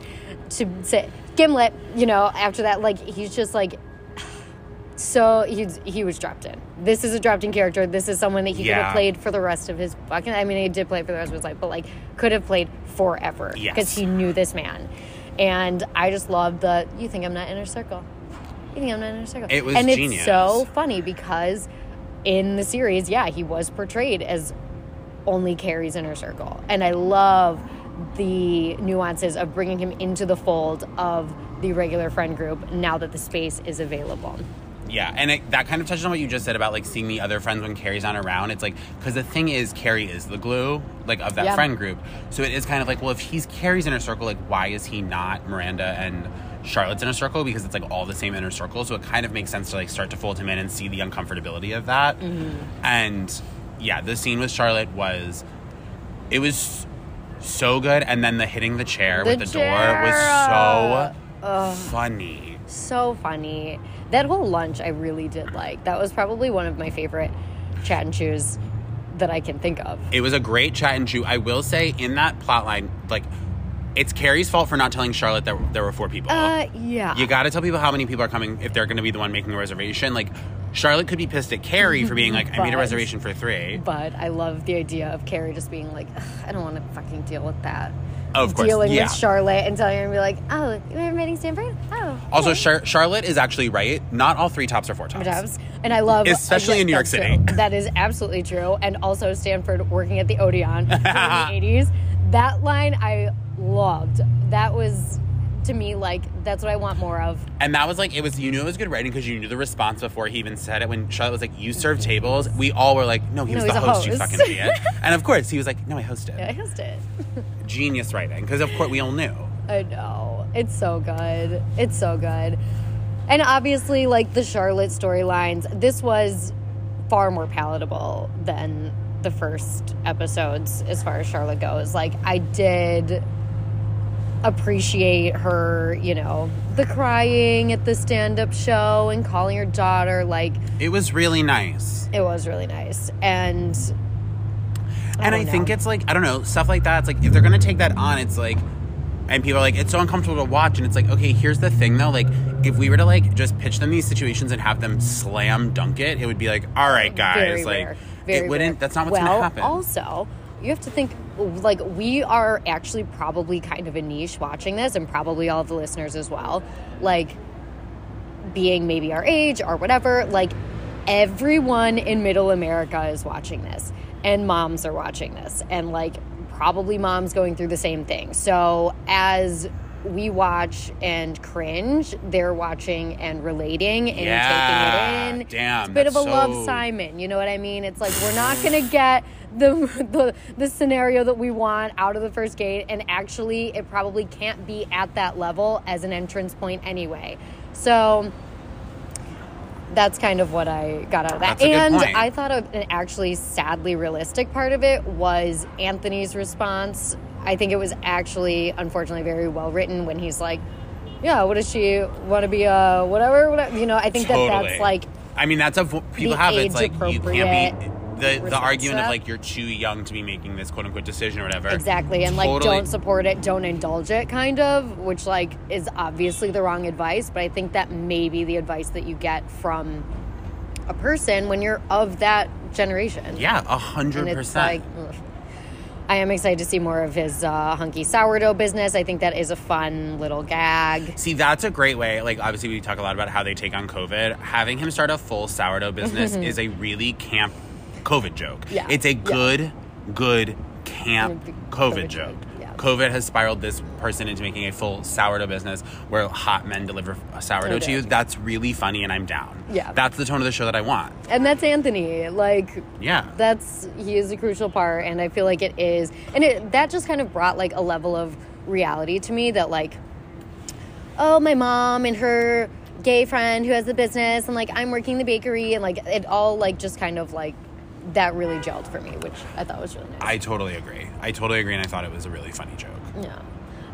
Speaker 1: to say Gimlet, you know, after that, like he's just like so he's he was dropped in. This is a dropped in character. This is someone that he could have played for the rest of his fucking I mean he did play for the rest of his life, but like could have played forever.
Speaker 2: Yes.
Speaker 1: Because he knew this man. And I just love the you think I'm not inner circle. You think I'm not inner circle.
Speaker 2: It was
Speaker 1: and
Speaker 2: genius.
Speaker 1: it's so funny because in the series, yeah, he was portrayed as only Carrie's inner circle. And I love the nuances of bringing him into the fold of the regular friend group now that the space is available.
Speaker 2: Yeah, and it, that kind of touches on what you just said about like seeing the other friends when Carrie's not around. It's like because the thing is, Carrie is the glue like of that
Speaker 1: Yeah.
Speaker 2: friend group. So it is kind of like, well, if he's Carrie's inner circle, like why is he not Miranda and Charlotte's inner circle? Because it's like all the same inner circle. So it kind of makes sense to like start to fold him in and see the uncomfortability of that.
Speaker 1: Mm-hmm.
Speaker 2: And yeah, the scene with Charlotte was it was so good, and then the hitting the chair
Speaker 1: The
Speaker 2: with the
Speaker 1: chair,
Speaker 2: door was so funny.
Speaker 1: So funny. That whole lunch I really did like. That was probably one of my favorite chat and chews that I can think of.
Speaker 2: It was a great chat and chew. I will say in that plot line, like it's Carrie's fault for not telling Charlotte that there were four people.
Speaker 1: Uh, yeah.
Speaker 2: you got to tell people how many people are coming if they're going to be the one making a reservation. Like Charlotte could be pissed at Carrie for being like, "I made a reservation for three.
Speaker 1: But I love the idea of Carrie just being like, I don't want to fucking deal with that.
Speaker 2: Of course,
Speaker 1: Dealing
Speaker 2: yeah.
Speaker 1: with Charlotte and telling her and be like, oh, you're meeting Stanford? Oh.
Speaker 2: Also,
Speaker 1: okay."
Speaker 2: Char- Charlotte is actually right. Not all three tops are four tops.
Speaker 1: jobs. And I love,
Speaker 2: Especially in New York City.
Speaker 1: true. That is absolutely true. And also Stanford working at the Odeon during the 80s. That line I loved. That was, to me, like, that's what I want more of.
Speaker 2: And that was like, it was, you knew it was good writing because you knew the response before he even said it. When Charlotte was like, You serve mm-hmm. tables, we all were like, No, he
Speaker 1: No,
Speaker 2: was the
Speaker 1: he's a
Speaker 2: host, you fucking idiot. and of course, he was like, No, I hosted.
Speaker 1: I host it.
Speaker 2: Genius writing because, of course, we all knew.
Speaker 1: I know. It's so good. It's so good. And obviously, like the Charlotte storylines, this was far more palatable than the first episodes as far as Charlotte goes. Like, I did appreciate her, you know, the crying at the stand up show and calling her daughter. Like,
Speaker 2: It was really nice.
Speaker 1: it was really nice. And.
Speaker 2: and I think it's like I don't know stuff like that. It's like if they're gonna take that on, it's like, and people are like, it's so uncomfortable to watch, and it's like, okay, here's the thing though, like if we were to like just pitch them these situations and have them slam dunk it, it would be like, all right, guys,
Speaker 1: Very
Speaker 2: like
Speaker 1: rare. Very
Speaker 2: it wouldn't.
Speaker 1: rare.
Speaker 2: That's not what's
Speaker 1: well,
Speaker 2: gonna happen.
Speaker 1: Also, you have to think like we are actually probably kind of a niche watching this and probably all of the listeners as well. Like being maybe our age or whatever like everyone in middle america is watching this and moms are watching this and like probably moms going through the same thing. So as we watch and cringe they're watching and relating and
Speaker 2: Yeah.
Speaker 1: taking it in.
Speaker 2: Damn,
Speaker 1: it's a bit of a
Speaker 2: that's
Speaker 1: love simon you know what i mean? It's like we're not gonna get the, the the scenario that we want out of the first gate and actually it probably can't be at that level as an entrance point anyway so that's kind of what I got out of that.
Speaker 2: That's a good
Speaker 1: and. I thought an actually sadly realistic part of it was Anthony's response. I think it was actually, unfortunately, very well written when he's like, "Yeah, what does she want to be? Uh, whatever, whatever." You know, I think that that's like
Speaker 2: I mean, that's a people have. It's like you can't be the the argument of like you're too young to be making this quote unquote decision or whatever.
Speaker 1: exactly, and like don't support it, don't indulge it, kind of, which like is obviously the wrong advice. But I think that may be the advice that you get from a person when you're of that generation.
Speaker 2: Yeah, a hundred
Speaker 1: and it's like
Speaker 2: percent.
Speaker 1: I am excited to see more of his uh, hunky sourdough business. I think that is a fun little gag.
Speaker 2: See, that's a great way. Like, obviously, we talk a lot about how they take on COVID. Having him start a full sourdough business is a really camp COVID joke.
Speaker 1: Yeah.
Speaker 2: It's a
Speaker 1: Yeah.
Speaker 2: good, good camp
Speaker 1: COVID
Speaker 2: COVID,
Speaker 1: joke. Yeah.
Speaker 2: COVID has spiraled this person into making a full sourdough business where hot men deliver a sourdough to you. That's really funny, and I'm down.
Speaker 1: Yeah.
Speaker 2: That's the tone of the show that I want.
Speaker 1: And that's Anthony. Like
Speaker 2: Yeah.
Speaker 1: that's he is a crucial part and I feel like it is and it that just kind of brought like a level of reality to me that like oh my mom and her gay friend who has the business and like I'm working the bakery and like it all like just kind of like that really gelled for me, which I thought was really nice.
Speaker 2: I totally agree. I totally agree, and I thought it was a really funny joke.
Speaker 1: Yeah.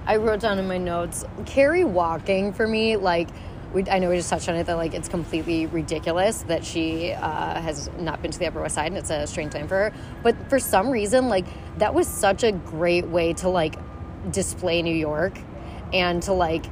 Speaker 1: I wrote down in my notes Carrie walking for me, like, we, I know we just touched on it that, like, it's completely ridiculous that she uh, has not been to the Upper West Side and it's a strange time for her. But for some reason, like, that was such a great way to, like, display New York and to, like,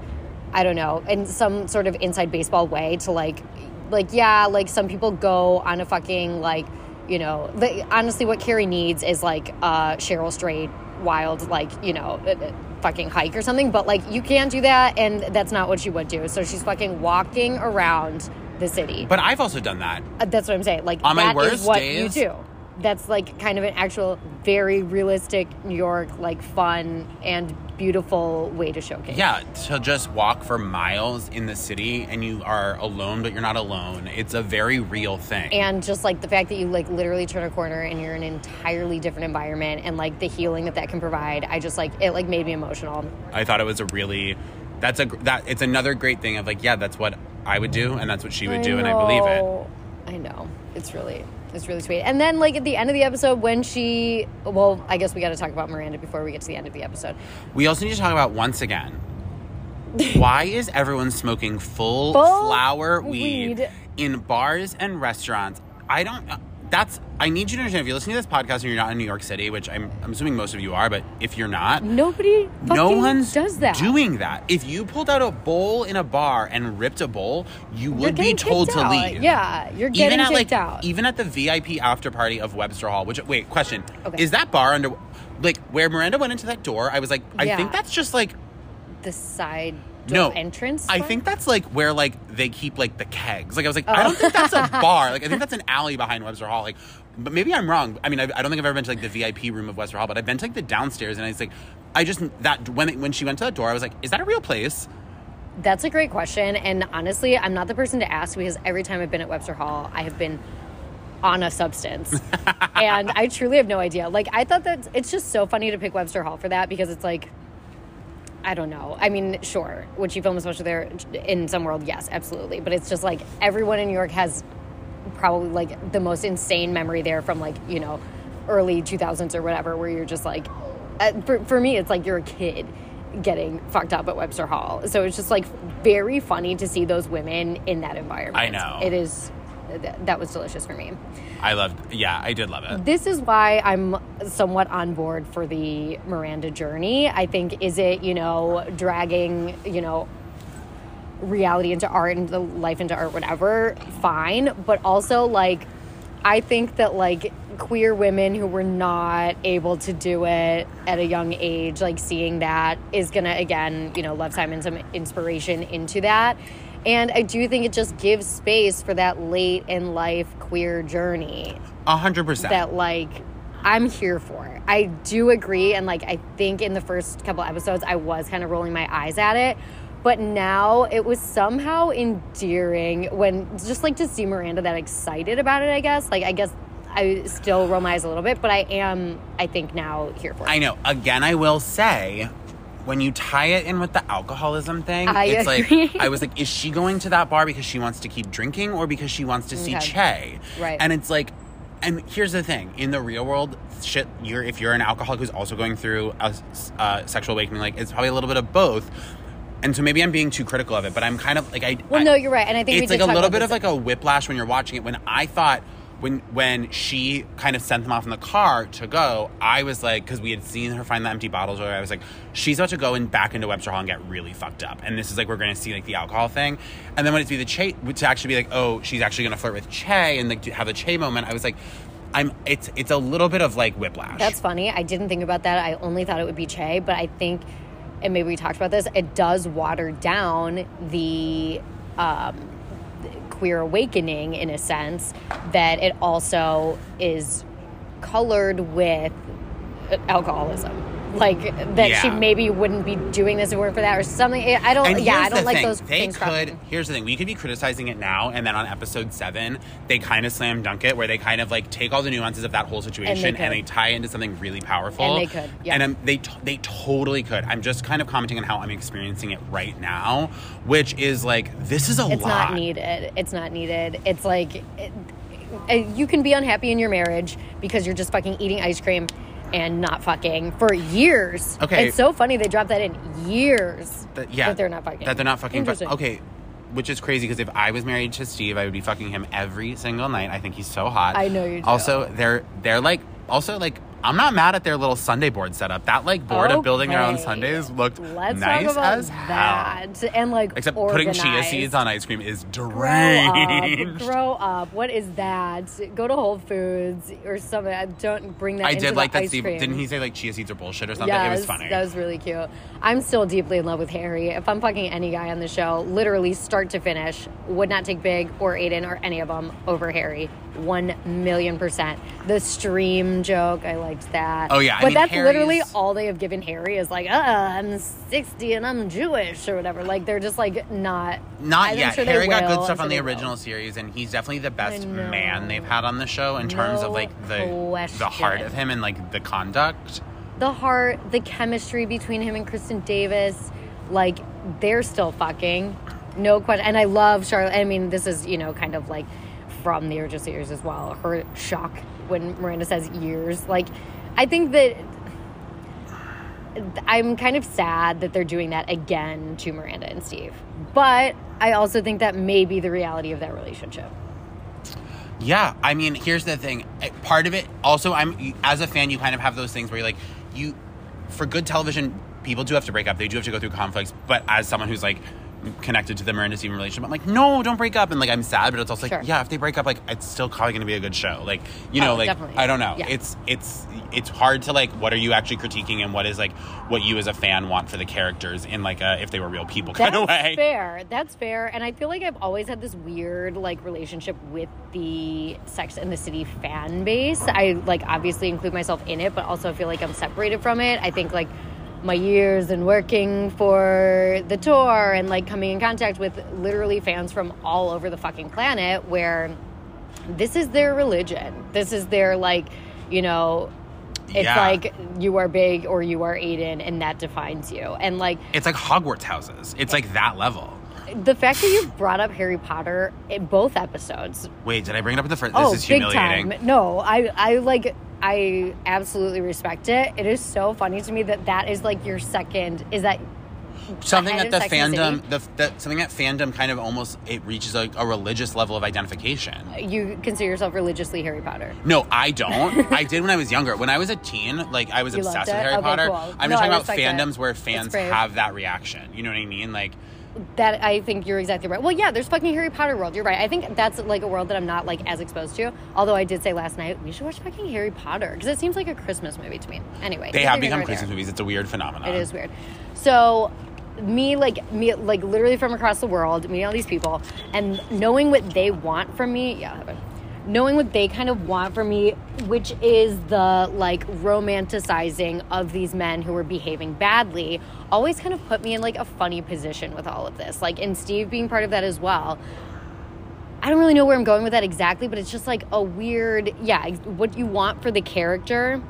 Speaker 1: I don't know, in some sort of inside baseball way to, like, like, yeah, like, some people go on a fucking, like, you know, the, honestly, what Carrie needs is, like, uh, Cheryl Strayed wild like you know uh, uh, fucking hike or something but like you can't do that and that's not what she would do. So she's fucking walking around the city.
Speaker 2: But I've also done that.
Speaker 1: Uh, that's what i'm saying. Like
Speaker 2: On my
Speaker 1: that is
Speaker 2: worst
Speaker 1: what
Speaker 2: days-
Speaker 1: you do. That's like kind of an actual very realistic new york like fun and beautiful way to showcase
Speaker 2: Yeah, to just walk for miles in the city and you are alone, but you're not alone. It's a very real thing.
Speaker 1: and just like the fact that you like literally turn a corner and you're in an entirely different environment and like the healing that that can provide i just like it like made me emotional
Speaker 2: I thought it was a really that's a that it's another great thing of like yeah that's what I would do and that's what she would do and I believe it.
Speaker 1: I know. It's really it's really sweet. And then like at the end of the episode when she well, I guess we got to talk about Miranda before we get to the end of the episode.
Speaker 2: We also need to talk about once again. why is everyone smoking full,
Speaker 1: Full
Speaker 2: flower weed,
Speaker 1: weed.
Speaker 2: in bars and restaurants? I don't. uh, That's. I need you to understand. If you're listening to this podcast and you're not in New York City, which I'm, I'm assuming most of you are, but if you're not,
Speaker 1: Nobody
Speaker 2: no
Speaker 1: fucking
Speaker 2: one's
Speaker 1: does that.
Speaker 2: doing that. If you pulled out a bowl in a bar and ripped a bowl, you would be told to
Speaker 1: out.
Speaker 2: leave.
Speaker 1: Yeah, you're getting
Speaker 2: even at
Speaker 1: kicked
Speaker 2: like
Speaker 1: out.
Speaker 2: even at the VIP after party of Webster Hall. Which wait, question:
Speaker 1: Okay.
Speaker 2: Is that bar under like where Miranda went into that door? I was like, I
Speaker 1: Yeah.
Speaker 2: think that's just like
Speaker 1: the side
Speaker 2: no
Speaker 1: door entrance.
Speaker 2: I think that's like where like they keep like the kegs. Like I was like, I don't oh. think that's a bar. Like I think that's an alley behind Webster Hall. Like, but maybe I'm wrong. I mean, I, I don't think I've ever been to like the VIP room of Webster Hall, but I've been to like the downstairs, and I was like, I just that when when she went to that door, I was like, is that a real place?
Speaker 1: That's a great question. And honestly, I'm not the person to ask because every time I've been at Webster Hall, I have been on a substance. and I truly have no idea. Like, I thought that it's just so funny to pick Webster Hall for that because it's like, I don't know. I mean, sure, would she film a special there in some world? Yes, absolutely. But it's just like everyone in New York has probably like the most insane memory there from like, you know, early 2000s or whatever, where you're just like, for, for me, it's like you're a kid getting fucked up at Webster Hall. So it's just like very funny to see those women in that environment.
Speaker 2: I know.
Speaker 1: It is, th- that was delicious for me.
Speaker 2: I loved. Yeah, I did love it.
Speaker 1: This is why I'm somewhat on board for the Miranda journey. I think is it, you know, dragging, you know, reality into art and the life into art whatever, fine, but also like I think that like queer women who were not able to do it at a young age, like seeing that is gonna again, you know, Love Simon some inspiration into that. And I do think it just gives space for that late in life queer journey
Speaker 2: A hundred percent.
Speaker 1: that like I'm here for. I do agree and like I think in the first couple episodes I was kind of rolling my eyes at it. But now it was somehow endearing when just like to see Miranda that excited about it, I guess. Like I guess I still roll my eyes a little bit, but I am I think now here for it.
Speaker 2: I know. Again, I will say, when you tie it in with the alcoholism thing,
Speaker 1: I
Speaker 2: it's
Speaker 1: agree.
Speaker 2: like I was like, is she going to that bar because she wants to keep drinking or because she wants to see
Speaker 1: Okay.
Speaker 2: Che?
Speaker 1: Right.
Speaker 2: And it's like, and here's the thing: in the real world, shit, you're if you're an alcoholic who's also going through a uh, sexual awakening, like it's probably a little bit of both. And so maybe I'm being too critical of it, but I'm kind of like I.
Speaker 1: Well,
Speaker 2: I-
Speaker 1: no, you're right, and I think
Speaker 2: it's like a little bit of like a whiplash when you're watching it. When I thought when when she kind of sent them off in the car to go, I was like, because we had seen her find the empty bottles, where I was like, she's about to go and back into Webster Hall and get really fucked up, and this is like we're going to see like the alcohol thing, and then when it's be the Che to actually be like, oh, she's actually going to flirt with Che and like have the Che moment, I was like. I'm. It's. It's a little bit of like whiplash.
Speaker 1: That's funny. I didn't think about that. I only thought it would be Che, but I think, and maybe we talked about this, it does water down the um, queer awakening in a sense that it also is colored with alcoholism. Like that she maybe wouldn't be doing this if it weren't for that or something. I don't.
Speaker 2: And
Speaker 1: yeah, I don't like
Speaker 2: thing.
Speaker 1: those
Speaker 2: They
Speaker 1: things.
Speaker 2: could. Here's the thing. We could be criticizing it now, and then on episode seven, they kind of slam dunk it, where they kind of like take all the nuances of that whole situation and they,
Speaker 1: could.
Speaker 2: tie it into something really powerful.
Speaker 1: And they could, yeah.
Speaker 2: And um, they t- they totally could. I'm just kind of commenting on how I'm experiencing it right now, which is like this is a
Speaker 1: it's
Speaker 2: lot.
Speaker 1: It's not needed it's not needed it's like it, you can be unhappy in your marriage because you're just fucking eating ice cream and not fucking for years
Speaker 2: Okay.
Speaker 1: it's so funny they dropped that in years
Speaker 2: That, yeah,
Speaker 1: that they're not fucking
Speaker 2: That they're not fucking. But, okay. Which is crazy because if I was married to Steve, I would be fucking him every single night. I think he's so hot.
Speaker 1: I know you do.
Speaker 2: Also, they're they're like also like I'm not mad at their little sundae board setup. That like board of building their own sundaes looked
Speaker 1: let's
Speaker 2: nice
Speaker 1: talk about
Speaker 2: as hell.
Speaker 1: that and like
Speaker 2: Except putting chia seeds on ice cream is
Speaker 1: Grow
Speaker 2: deranged.
Speaker 1: up, grow up. What is that? Go to Whole Foods or something. Uh, don't bring that.
Speaker 2: I did like that Steve. Didn't he say like chia seeds are bullshit or something?
Speaker 1: Yes,
Speaker 2: it was funny.
Speaker 1: That was really cute. I'm still deeply in love with Harry. If I'm fucking any guy on the show, literally start to finish, would not take Big or Aiden or any of them over Harry. One million percent. The stream joke, I that.
Speaker 2: Oh, yeah, I
Speaker 1: but
Speaker 2: mean,
Speaker 1: that's literally all they have given Harry is like, uh, I'm 60 and I'm Jewish or whatever. Like they're just like not.
Speaker 2: Not
Speaker 1: I'm
Speaker 2: yet.
Speaker 1: sure
Speaker 2: Harry got good
Speaker 1: I'm
Speaker 2: stuff
Speaker 1: sure
Speaker 2: on the
Speaker 1: they will.
Speaker 2: original series, and he's definitely the best man they've had on the show in terms of like the the heart of him and like the conduct.
Speaker 1: the heart, the chemistry between him and Kristen Davis, like they're still fucking, no question. And I love Charlotte. I mean, this is you know kind of like from the original series as well. Her shock when Miranda says years, like I think that. I'm kind of sad that they're doing that again to Miranda and Steve. But I also think that may be the reality of that relationship.
Speaker 2: Yeah, I mean, here's the thing. Eh, Part of it, also, I'm as a fan, you kind of have those things where you're like, you, for good television, people do have to break up. They do have to go through conflicts. But as someone who's like connected to them or in a Steven relationship, I'm like, no, don't break up. And like, I'm sad, but it's also
Speaker 1: Sure.
Speaker 2: like, yeah, if they break up, like, it's still probably going to be a good show. Like, you know,
Speaker 1: Oh,
Speaker 2: like,
Speaker 1: definitely.
Speaker 2: I don't know.
Speaker 1: Yeah.
Speaker 2: It's it's it's hard to like, what are you actually critiquing, and what is like what you as a fan want for the characters in like a if they were real people kind
Speaker 1: That's
Speaker 2: of way.
Speaker 1: fair. That's fair. And I feel like I've always had this weird like relationship with the Sex and the City fan base. I like obviously include myself in it, but also feel like I'm separated from it. I think like my years and working for the tour and like coming in contact with literally fans from all over the fucking planet where this is their religion. This is their like, you know, it's
Speaker 2: Yeah.
Speaker 1: like you are big or you are Aiden and that defines you. And like
Speaker 2: It's like Hogwarts houses. It's like that level.
Speaker 1: the fact that you brought up Harry Potter in both episodes.
Speaker 2: Wait, did I bring it up in the first?
Speaker 1: oh,
Speaker 2: this is
Speaker 1: big
Speaker 2: humiliating.
Speaker 1: time. No, I I like I absolutely respect it. It is so funny to me that that is like your second. Is that
Speaker 2: something that the
Speaker 1: Sex and the
Speaker 2: fandom the, the something that fandom kind of almost it reaches like a religious level of identification
Speaker 1: you consider yourself religiously Harry Potter?
Speaker 2: no i don't i did when i was younger when i was a teen like i was
Speaker 1: You
Speaker 2: obsessed with harry
Speaker 1: Okay,
Speaker 2: potter
Speaker 1: cool.
Speaker 2: i'm
Speaker 1: No,
Speaker 2: just talking about
Speaker 1: respect it.
Speaker 2: fandoms where fans have that reaction you know what i mean like
Speaker 1: that I think you're exactly right. Well, yeah, there's fucking Harry Potter world. You're right. I think that's like a world that I'm not like as exposed to. Although I did say last night we should watch fucking Harry Potter because it seems like a Christmas movie to me. Anyway,
Speaker 2: They have become Christmas
Speaker 1: there.
Speaker 2: movies. It's a weird phenomenon.
Speaker 1: It is weird. So me like me like literally from across the world, meeting all these people and knowing what they want from me, yeah. Knowing what they kind of want from me, which is the like romanticizing of these men who are behaving badly, always kind of put me in like a funny position with all of this. Like and Steve being part of that as well. I don't really know where I'm going with that exactly, but it's just like a weird, yeah, what you want for the character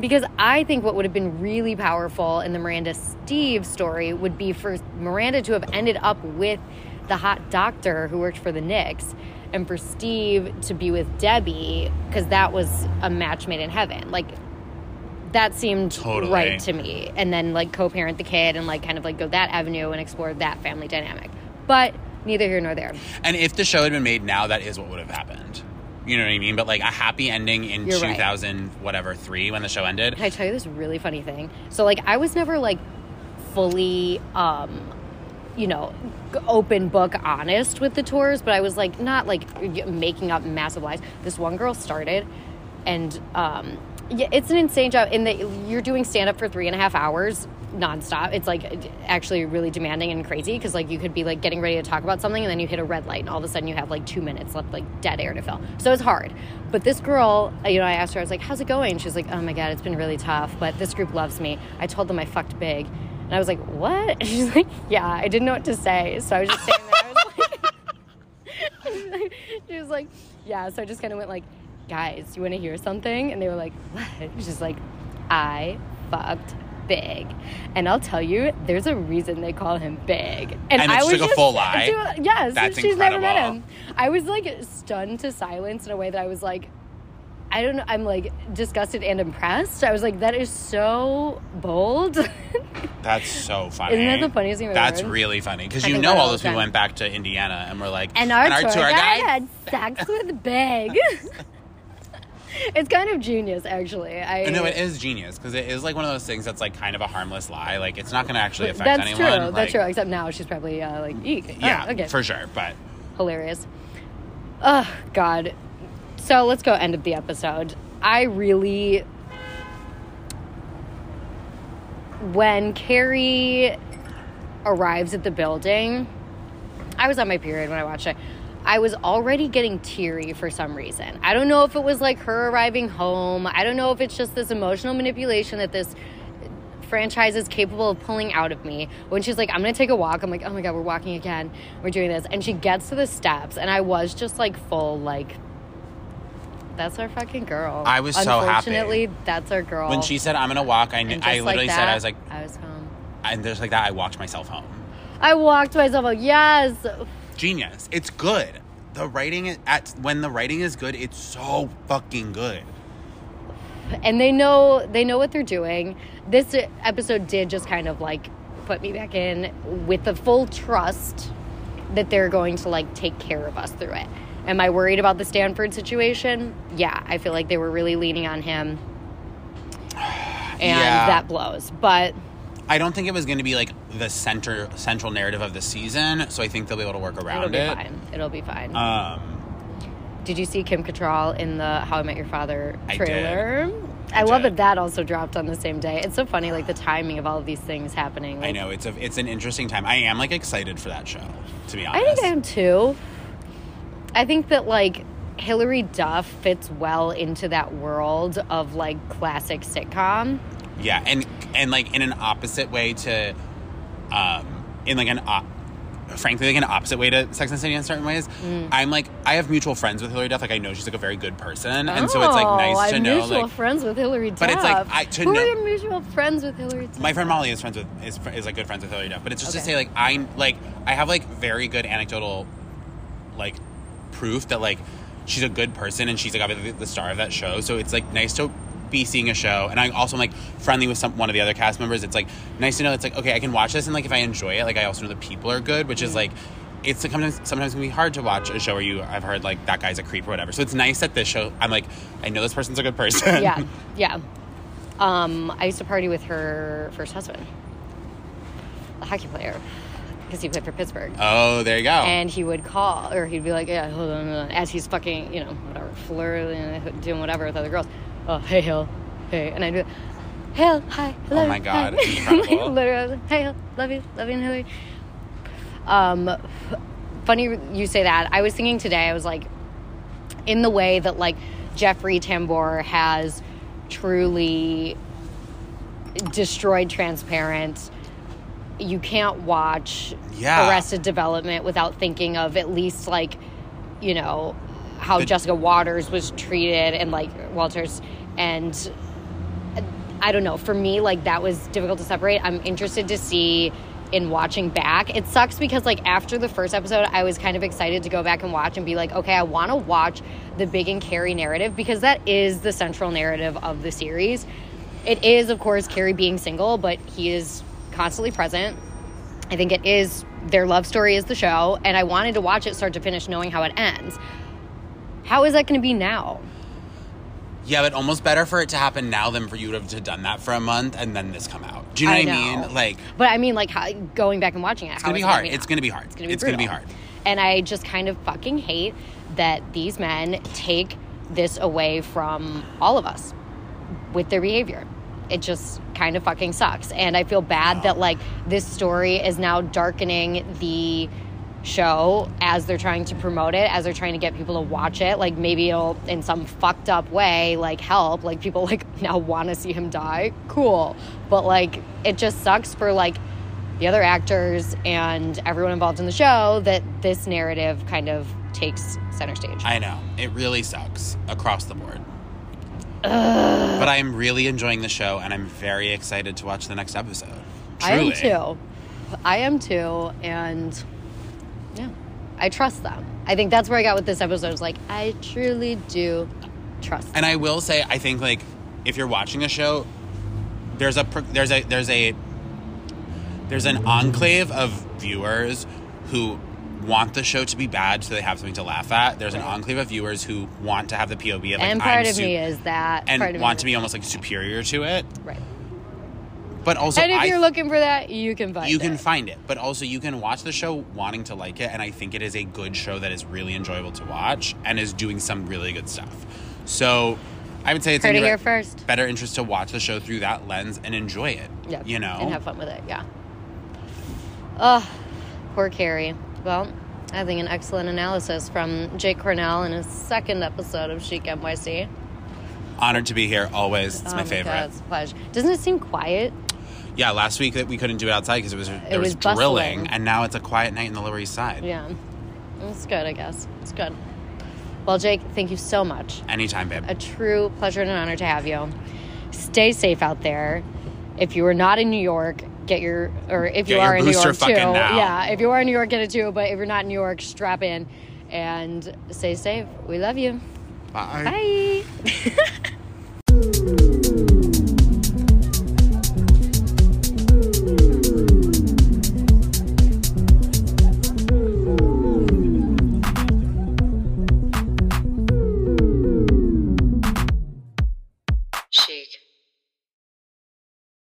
Speaker 1: because I think what would have been really powerful in the Miranda Steve story would be for Miranda to have ended up with the hot doctor who worked for the Knicks and for Steve to be with Debbie because that was a match made in heaven. Like that seemed
Speaker 2: Totally.
Speaker 1: right to me. And then like co-parent the kid and like kind of like go that avenue and explore that family dynamic. But neither here nor there.
Speaker 2: And if the show had been made now, that is what would have happened. You know what I mean? But like a happy ending in
Speaker 1: You're right.
Speaker 2: 2000, whatever, three, when the show ended.
Speaker 1: Can I tell you this really funny thing? So like I was never like fully um you know open book honest with the tours but i was like not like making up massive lies. This one girl started and um yeah, it's an insane job in that you're doing stand up for three and a half hours nonstop. It's like actually really demanding and crazy because like you could be like getting ready to talk about something and then you hit a red light and all of a sudden you have like two minutes left like dead air to fill. So it's hard. But this girl uh, you know i asked her i was like how's it going? She's like oh my god it's been really tough but this group loves me. I told them i fucked big and i was like what and she's like yeah i didn't know what to say so i was just standing there i was like she was like, yeah. So I just kind of went like, guys, you want to hear something? And they were like, what? She's like, I fucked big, and I'll tell you, there's a reason they call him big.
Speaker 2: And
Speaker 1: I
Speaker 2: it's
Speaker 1: was
Speaker 2: like a
Speaker 1: just,
Speaker 2: full lie?
Speaker 1: Yes,
Speaker 2: That's
Speaker 1: she's never met him. I was like stunned to silence in a way that I was like. I don't know. I'm like disgusted and impressed. I was like, that is so bold.
Speaker 2: That's so funny.
Speaker 1: Isn't that the funniest thing I've
Speaker 2: That's
Speaker 1: ever heard?
Speaker 2: really funny because
Speaker 1: I
Speaker 2: you
Speaker 1: think
Speaker 2: know
Speaker 1: about it
Speaker 2: all
Speaker 1: all
Speaker 2: those
Speaker 1: the
Speaker 2: people
Speaker 1: time.
Speaker 2: went back to Indiana and were like,
Speaker 1: and our, tour, guide
Speaker 2: guide
Speaker 1: had sex with Big. it's kind of genius, actually. I
Speaker 2: No, it is genius because it is like one of those things that's like kind of a harmless lie. Like it's not going to actually affect anyone.
Speaker 1: That's
Speaker 2: anyone.
Speaker 1: true.
Speaker 2: Like,
Speaker 1: That's true. Except now she's probably uh, like, eek. Oh,
Speaker 2: Yeah,
Speaker 1: okay.
Speaker 2: for sure. But
Speaker 1: hilarious. Oh God. So let's go end of the episode. I really when Carrie arrives at the building, I was on my period when I watched it. I was already getting teary for some reason. I don't know if it was like her arriving home. I don't know if it's just this emotional manipulation that this franchise is capable of pulling out of me. When she's like, I'm gonna take a walk, I'm like, oh my god, we're walking again. We're doing this. And she gets to the steps, and I was just like full, like, that's our fucking girl.
Speaker 2: I was so happy.
Speaker 1: Unfortunately, that's our girl.
Speaker 2: when she said, I'm going to walk, I, kn-
Speaker 1: And
Speaker 2: I
Speaker 1: just
Speaker 2: literally
Speaker 1: like
Speaker 2: said,
Speaker 1: that,
Speaker 2: I was like,
Speaker 1: I was home.
Speaker 2: and there's like that, I walked myself home.
Speaker 1: I walked myself out. Yes.
Speaker 2: Genius. It's good. The writing at when the writing is good, it's so fucking good.
Speaker 1: and they know they know what they're doing. This episode did just kind of like put me back in with the full trust that they're going to like take care of us through it. Am I worried about the Stanford situation? Yeah, I feel like they were really leaning on him. And
Speaker 2: Yeah.
Speaker 1: that blows. But
Speaker 2: I don't think it was going to be like the center central narrative of the season, so I think they'll be able to work around it.
Speaker 1: It'll be
Speaker 2: it.
Speaker 1: fine. It'll be fine.
Speaker 2: Um,
Speaker 1: did you see Kim Cattrall in the How I Met Your Father
Speaker 2: I
Speaker 1: trailer?
Speaker 2: I
Speaker 1: I, love that that also dropped on the same day. It's so funny, like the timing of all of these things happening.
Speaker 2: I know it's a it's an interesting time. I am like excited for that show, to be honest.
Speaker 1: I think I am too. I think that like Hilary Duff fits well into that world of like classic sitcom.
Speaker 2: Yeah, and and like in an opposite way to, um, in like an op- frankly like an opposite way to Sex and the City in certain ways.
Speaker 1: Mm.
Speaker 2: I'm like I have mutual friends with Hilary Duff. Like I know she's like a very good person, and so it's like
Speaker 1: Oh,
Speaker 2: nice
Speaker 1: I'm
Speaker 2: to know
Speaker 1: mutual
Speaker 2: like
Speaker 1: friends with Hilary Duff.
Speaker 2: But it's like, I- to
Speaker 1: Who
Speaker 2: know-
Speaker 1: are your mutual friends with Hilary Duff?
Speaker 2: my friend Molly is friends with is, is like good friends with Hilary Duff. But it's just to say like I'm like I have like very good anecdotal like proof that like she's a good person and she's like obviously the star of that show. So it's like nice to be seeing a show and I also am like friendly with some one of the other cast members. It's like nice to know it's like okay I can watch this and like if I enjoy it like I also know the people are good, which is
Speaker 1: Mm-hmm.
Speaker 2: like it's like, sometimes sometimes it can be hard to watch a show where you I've heard like that guy's a creep or whatever. So it's nice that this show I'm like I know this person's a good person.
Speaker 1: yeah, yeah. Um, I used to party with her first husband, a hockey player. Because he played for Pittsburgh.
Speaker 2: Oh, there you go.
Speaker 1: and he would call or he'd be like yeah hold on, hold on," as he's fucking you know whatever flirting doing whatever with other girls oh hey Hill hey and I'd be like, Hill hi hello
Speaker 2: Oh my God,
Speaker 1: hi."
Speaker 2: incredible.
Speaker 1: literally I was like, hey Hill love you love you and Hilary um funny you say that I was thinking today I was like in the way that like Jeffrey Tambor has truly destroyed transparent you can't watch
Speaker 2: Yeah.
Speaker 1: arrested development without thinking of at least like you know how
Speaker 2: The-
Speaker 1: jessica waters was treated and like walters. And i don't know for me like that was difficult to separate. I'm interested to see in watching back. It sucks because like after the first episode i was kind of excited to go back and watch and be like okay i want to watch the big and carrie narrative because that is the central narrative of the series. It is of course carrie being single but he is constantly present I think it is their love story is the show, and I wanted to watch it start to finish knowing how it ends. How is that going to be now?
Speaker 2: yeah, but almost better for it to happen now than for you to have done that for a month and then this come out. Do you know
Speaker 1: I
Speaker 2: what I mean? Like,
Speaker 1: But I mean, like how, going back and watching it,
Speaker 2: it's gonna be hard. It's gonna be hard.
Speaker 1: It's gonna be
Speaker 2: It's gonna be hard.
Speaker 1: And I just kind of fucking hate that these men take this away from all of us with their behavior. It just kind of fucking sucks. And I feel bad that like this story is now darkening the show as they're trying to promote it, as they're trying to get people to watch it. Like maybe it'll in some fucked up way like help. Like people like now want to see him die. Cool. But like it just sucks for like the other actors and everyone involved in the show that this narrative kind of takes center stage.
Speaker 2: I know. It really sucks across the board. But I am really enjoying the show and I'm very excited to watch the next episode.
Speaker 1: I am too. I am too, and yeah, I trust them. I think that's where I got with this episode. Is like I truly do trust.
Speaker 2: And I will say, I think like if you're watching a show, there's a there's a there's a there's an enclave of viewers who want the show to be bad so they have something to laugh at. There's an enclave of viewers who want to have the POV of like
Speaker 1: and part
Speaker 2: I'm
Speaker 1: of
Speaker 2: su-
Speaker 1: me is that
Speaker 2: and
Speaker 1: part of
Speaker 2: want to be almost like superior to it.
Speaker 1: right.
Speaker 2: But also,
Speaker 1: and if
Speaker 2: I
Speaker 1: you're looking for that, you can find
Speaker 2: you
Speaker 1: it.
Speaker 2: can find it but also you can watch the show wanting to like it and i think it is a good show that is really enjoyable to watch and is doing some really good stuff so i would say it's
Speaker 1: Heard
Speaker 2: in your
Speaker 1: first.
Speaker 2: better interest to watch the show through that lens and enjoy it
Speaker 1: Yeah,
Speaker 2: you know
Speaker 1: and have fun with it. Yeah. Oh, poor Carrie. Well, I think an excellent analysis from Jake Cornell in his second episode of Chic NYC.
Speaker 2: honored to be here always it's
Speaker 1: Oh
Speaker 2: my
Speaker 1: God,
Speaker 2: favorite
Speaker 1: it's a pleasure. Doesn't it seem quiet?
Speaker 2: yeah last week that we couldn't do it outside because it was there
Speaker 1: was
Speaker 2: was, drilling and now it's a quiet night in the lower east side
Speaker 1: Yeah, it's good. I guess it's good. Well, Jake, thank you so much.
Speaker 2: anytime babe
Speaker 1: A true pleasure and an honor to have you. Stay safe out there. If you are not in New York, get your or if
Speaker 2: get you
Speaker 1: are in New York too.
Speaker 2: Now.
Speaker 1: Yeah, if you are in New York, get it too. But if you're not in New York, strap in and stay safe. We love you.
Speaker 2: Bye.
Speaker 1: Bye.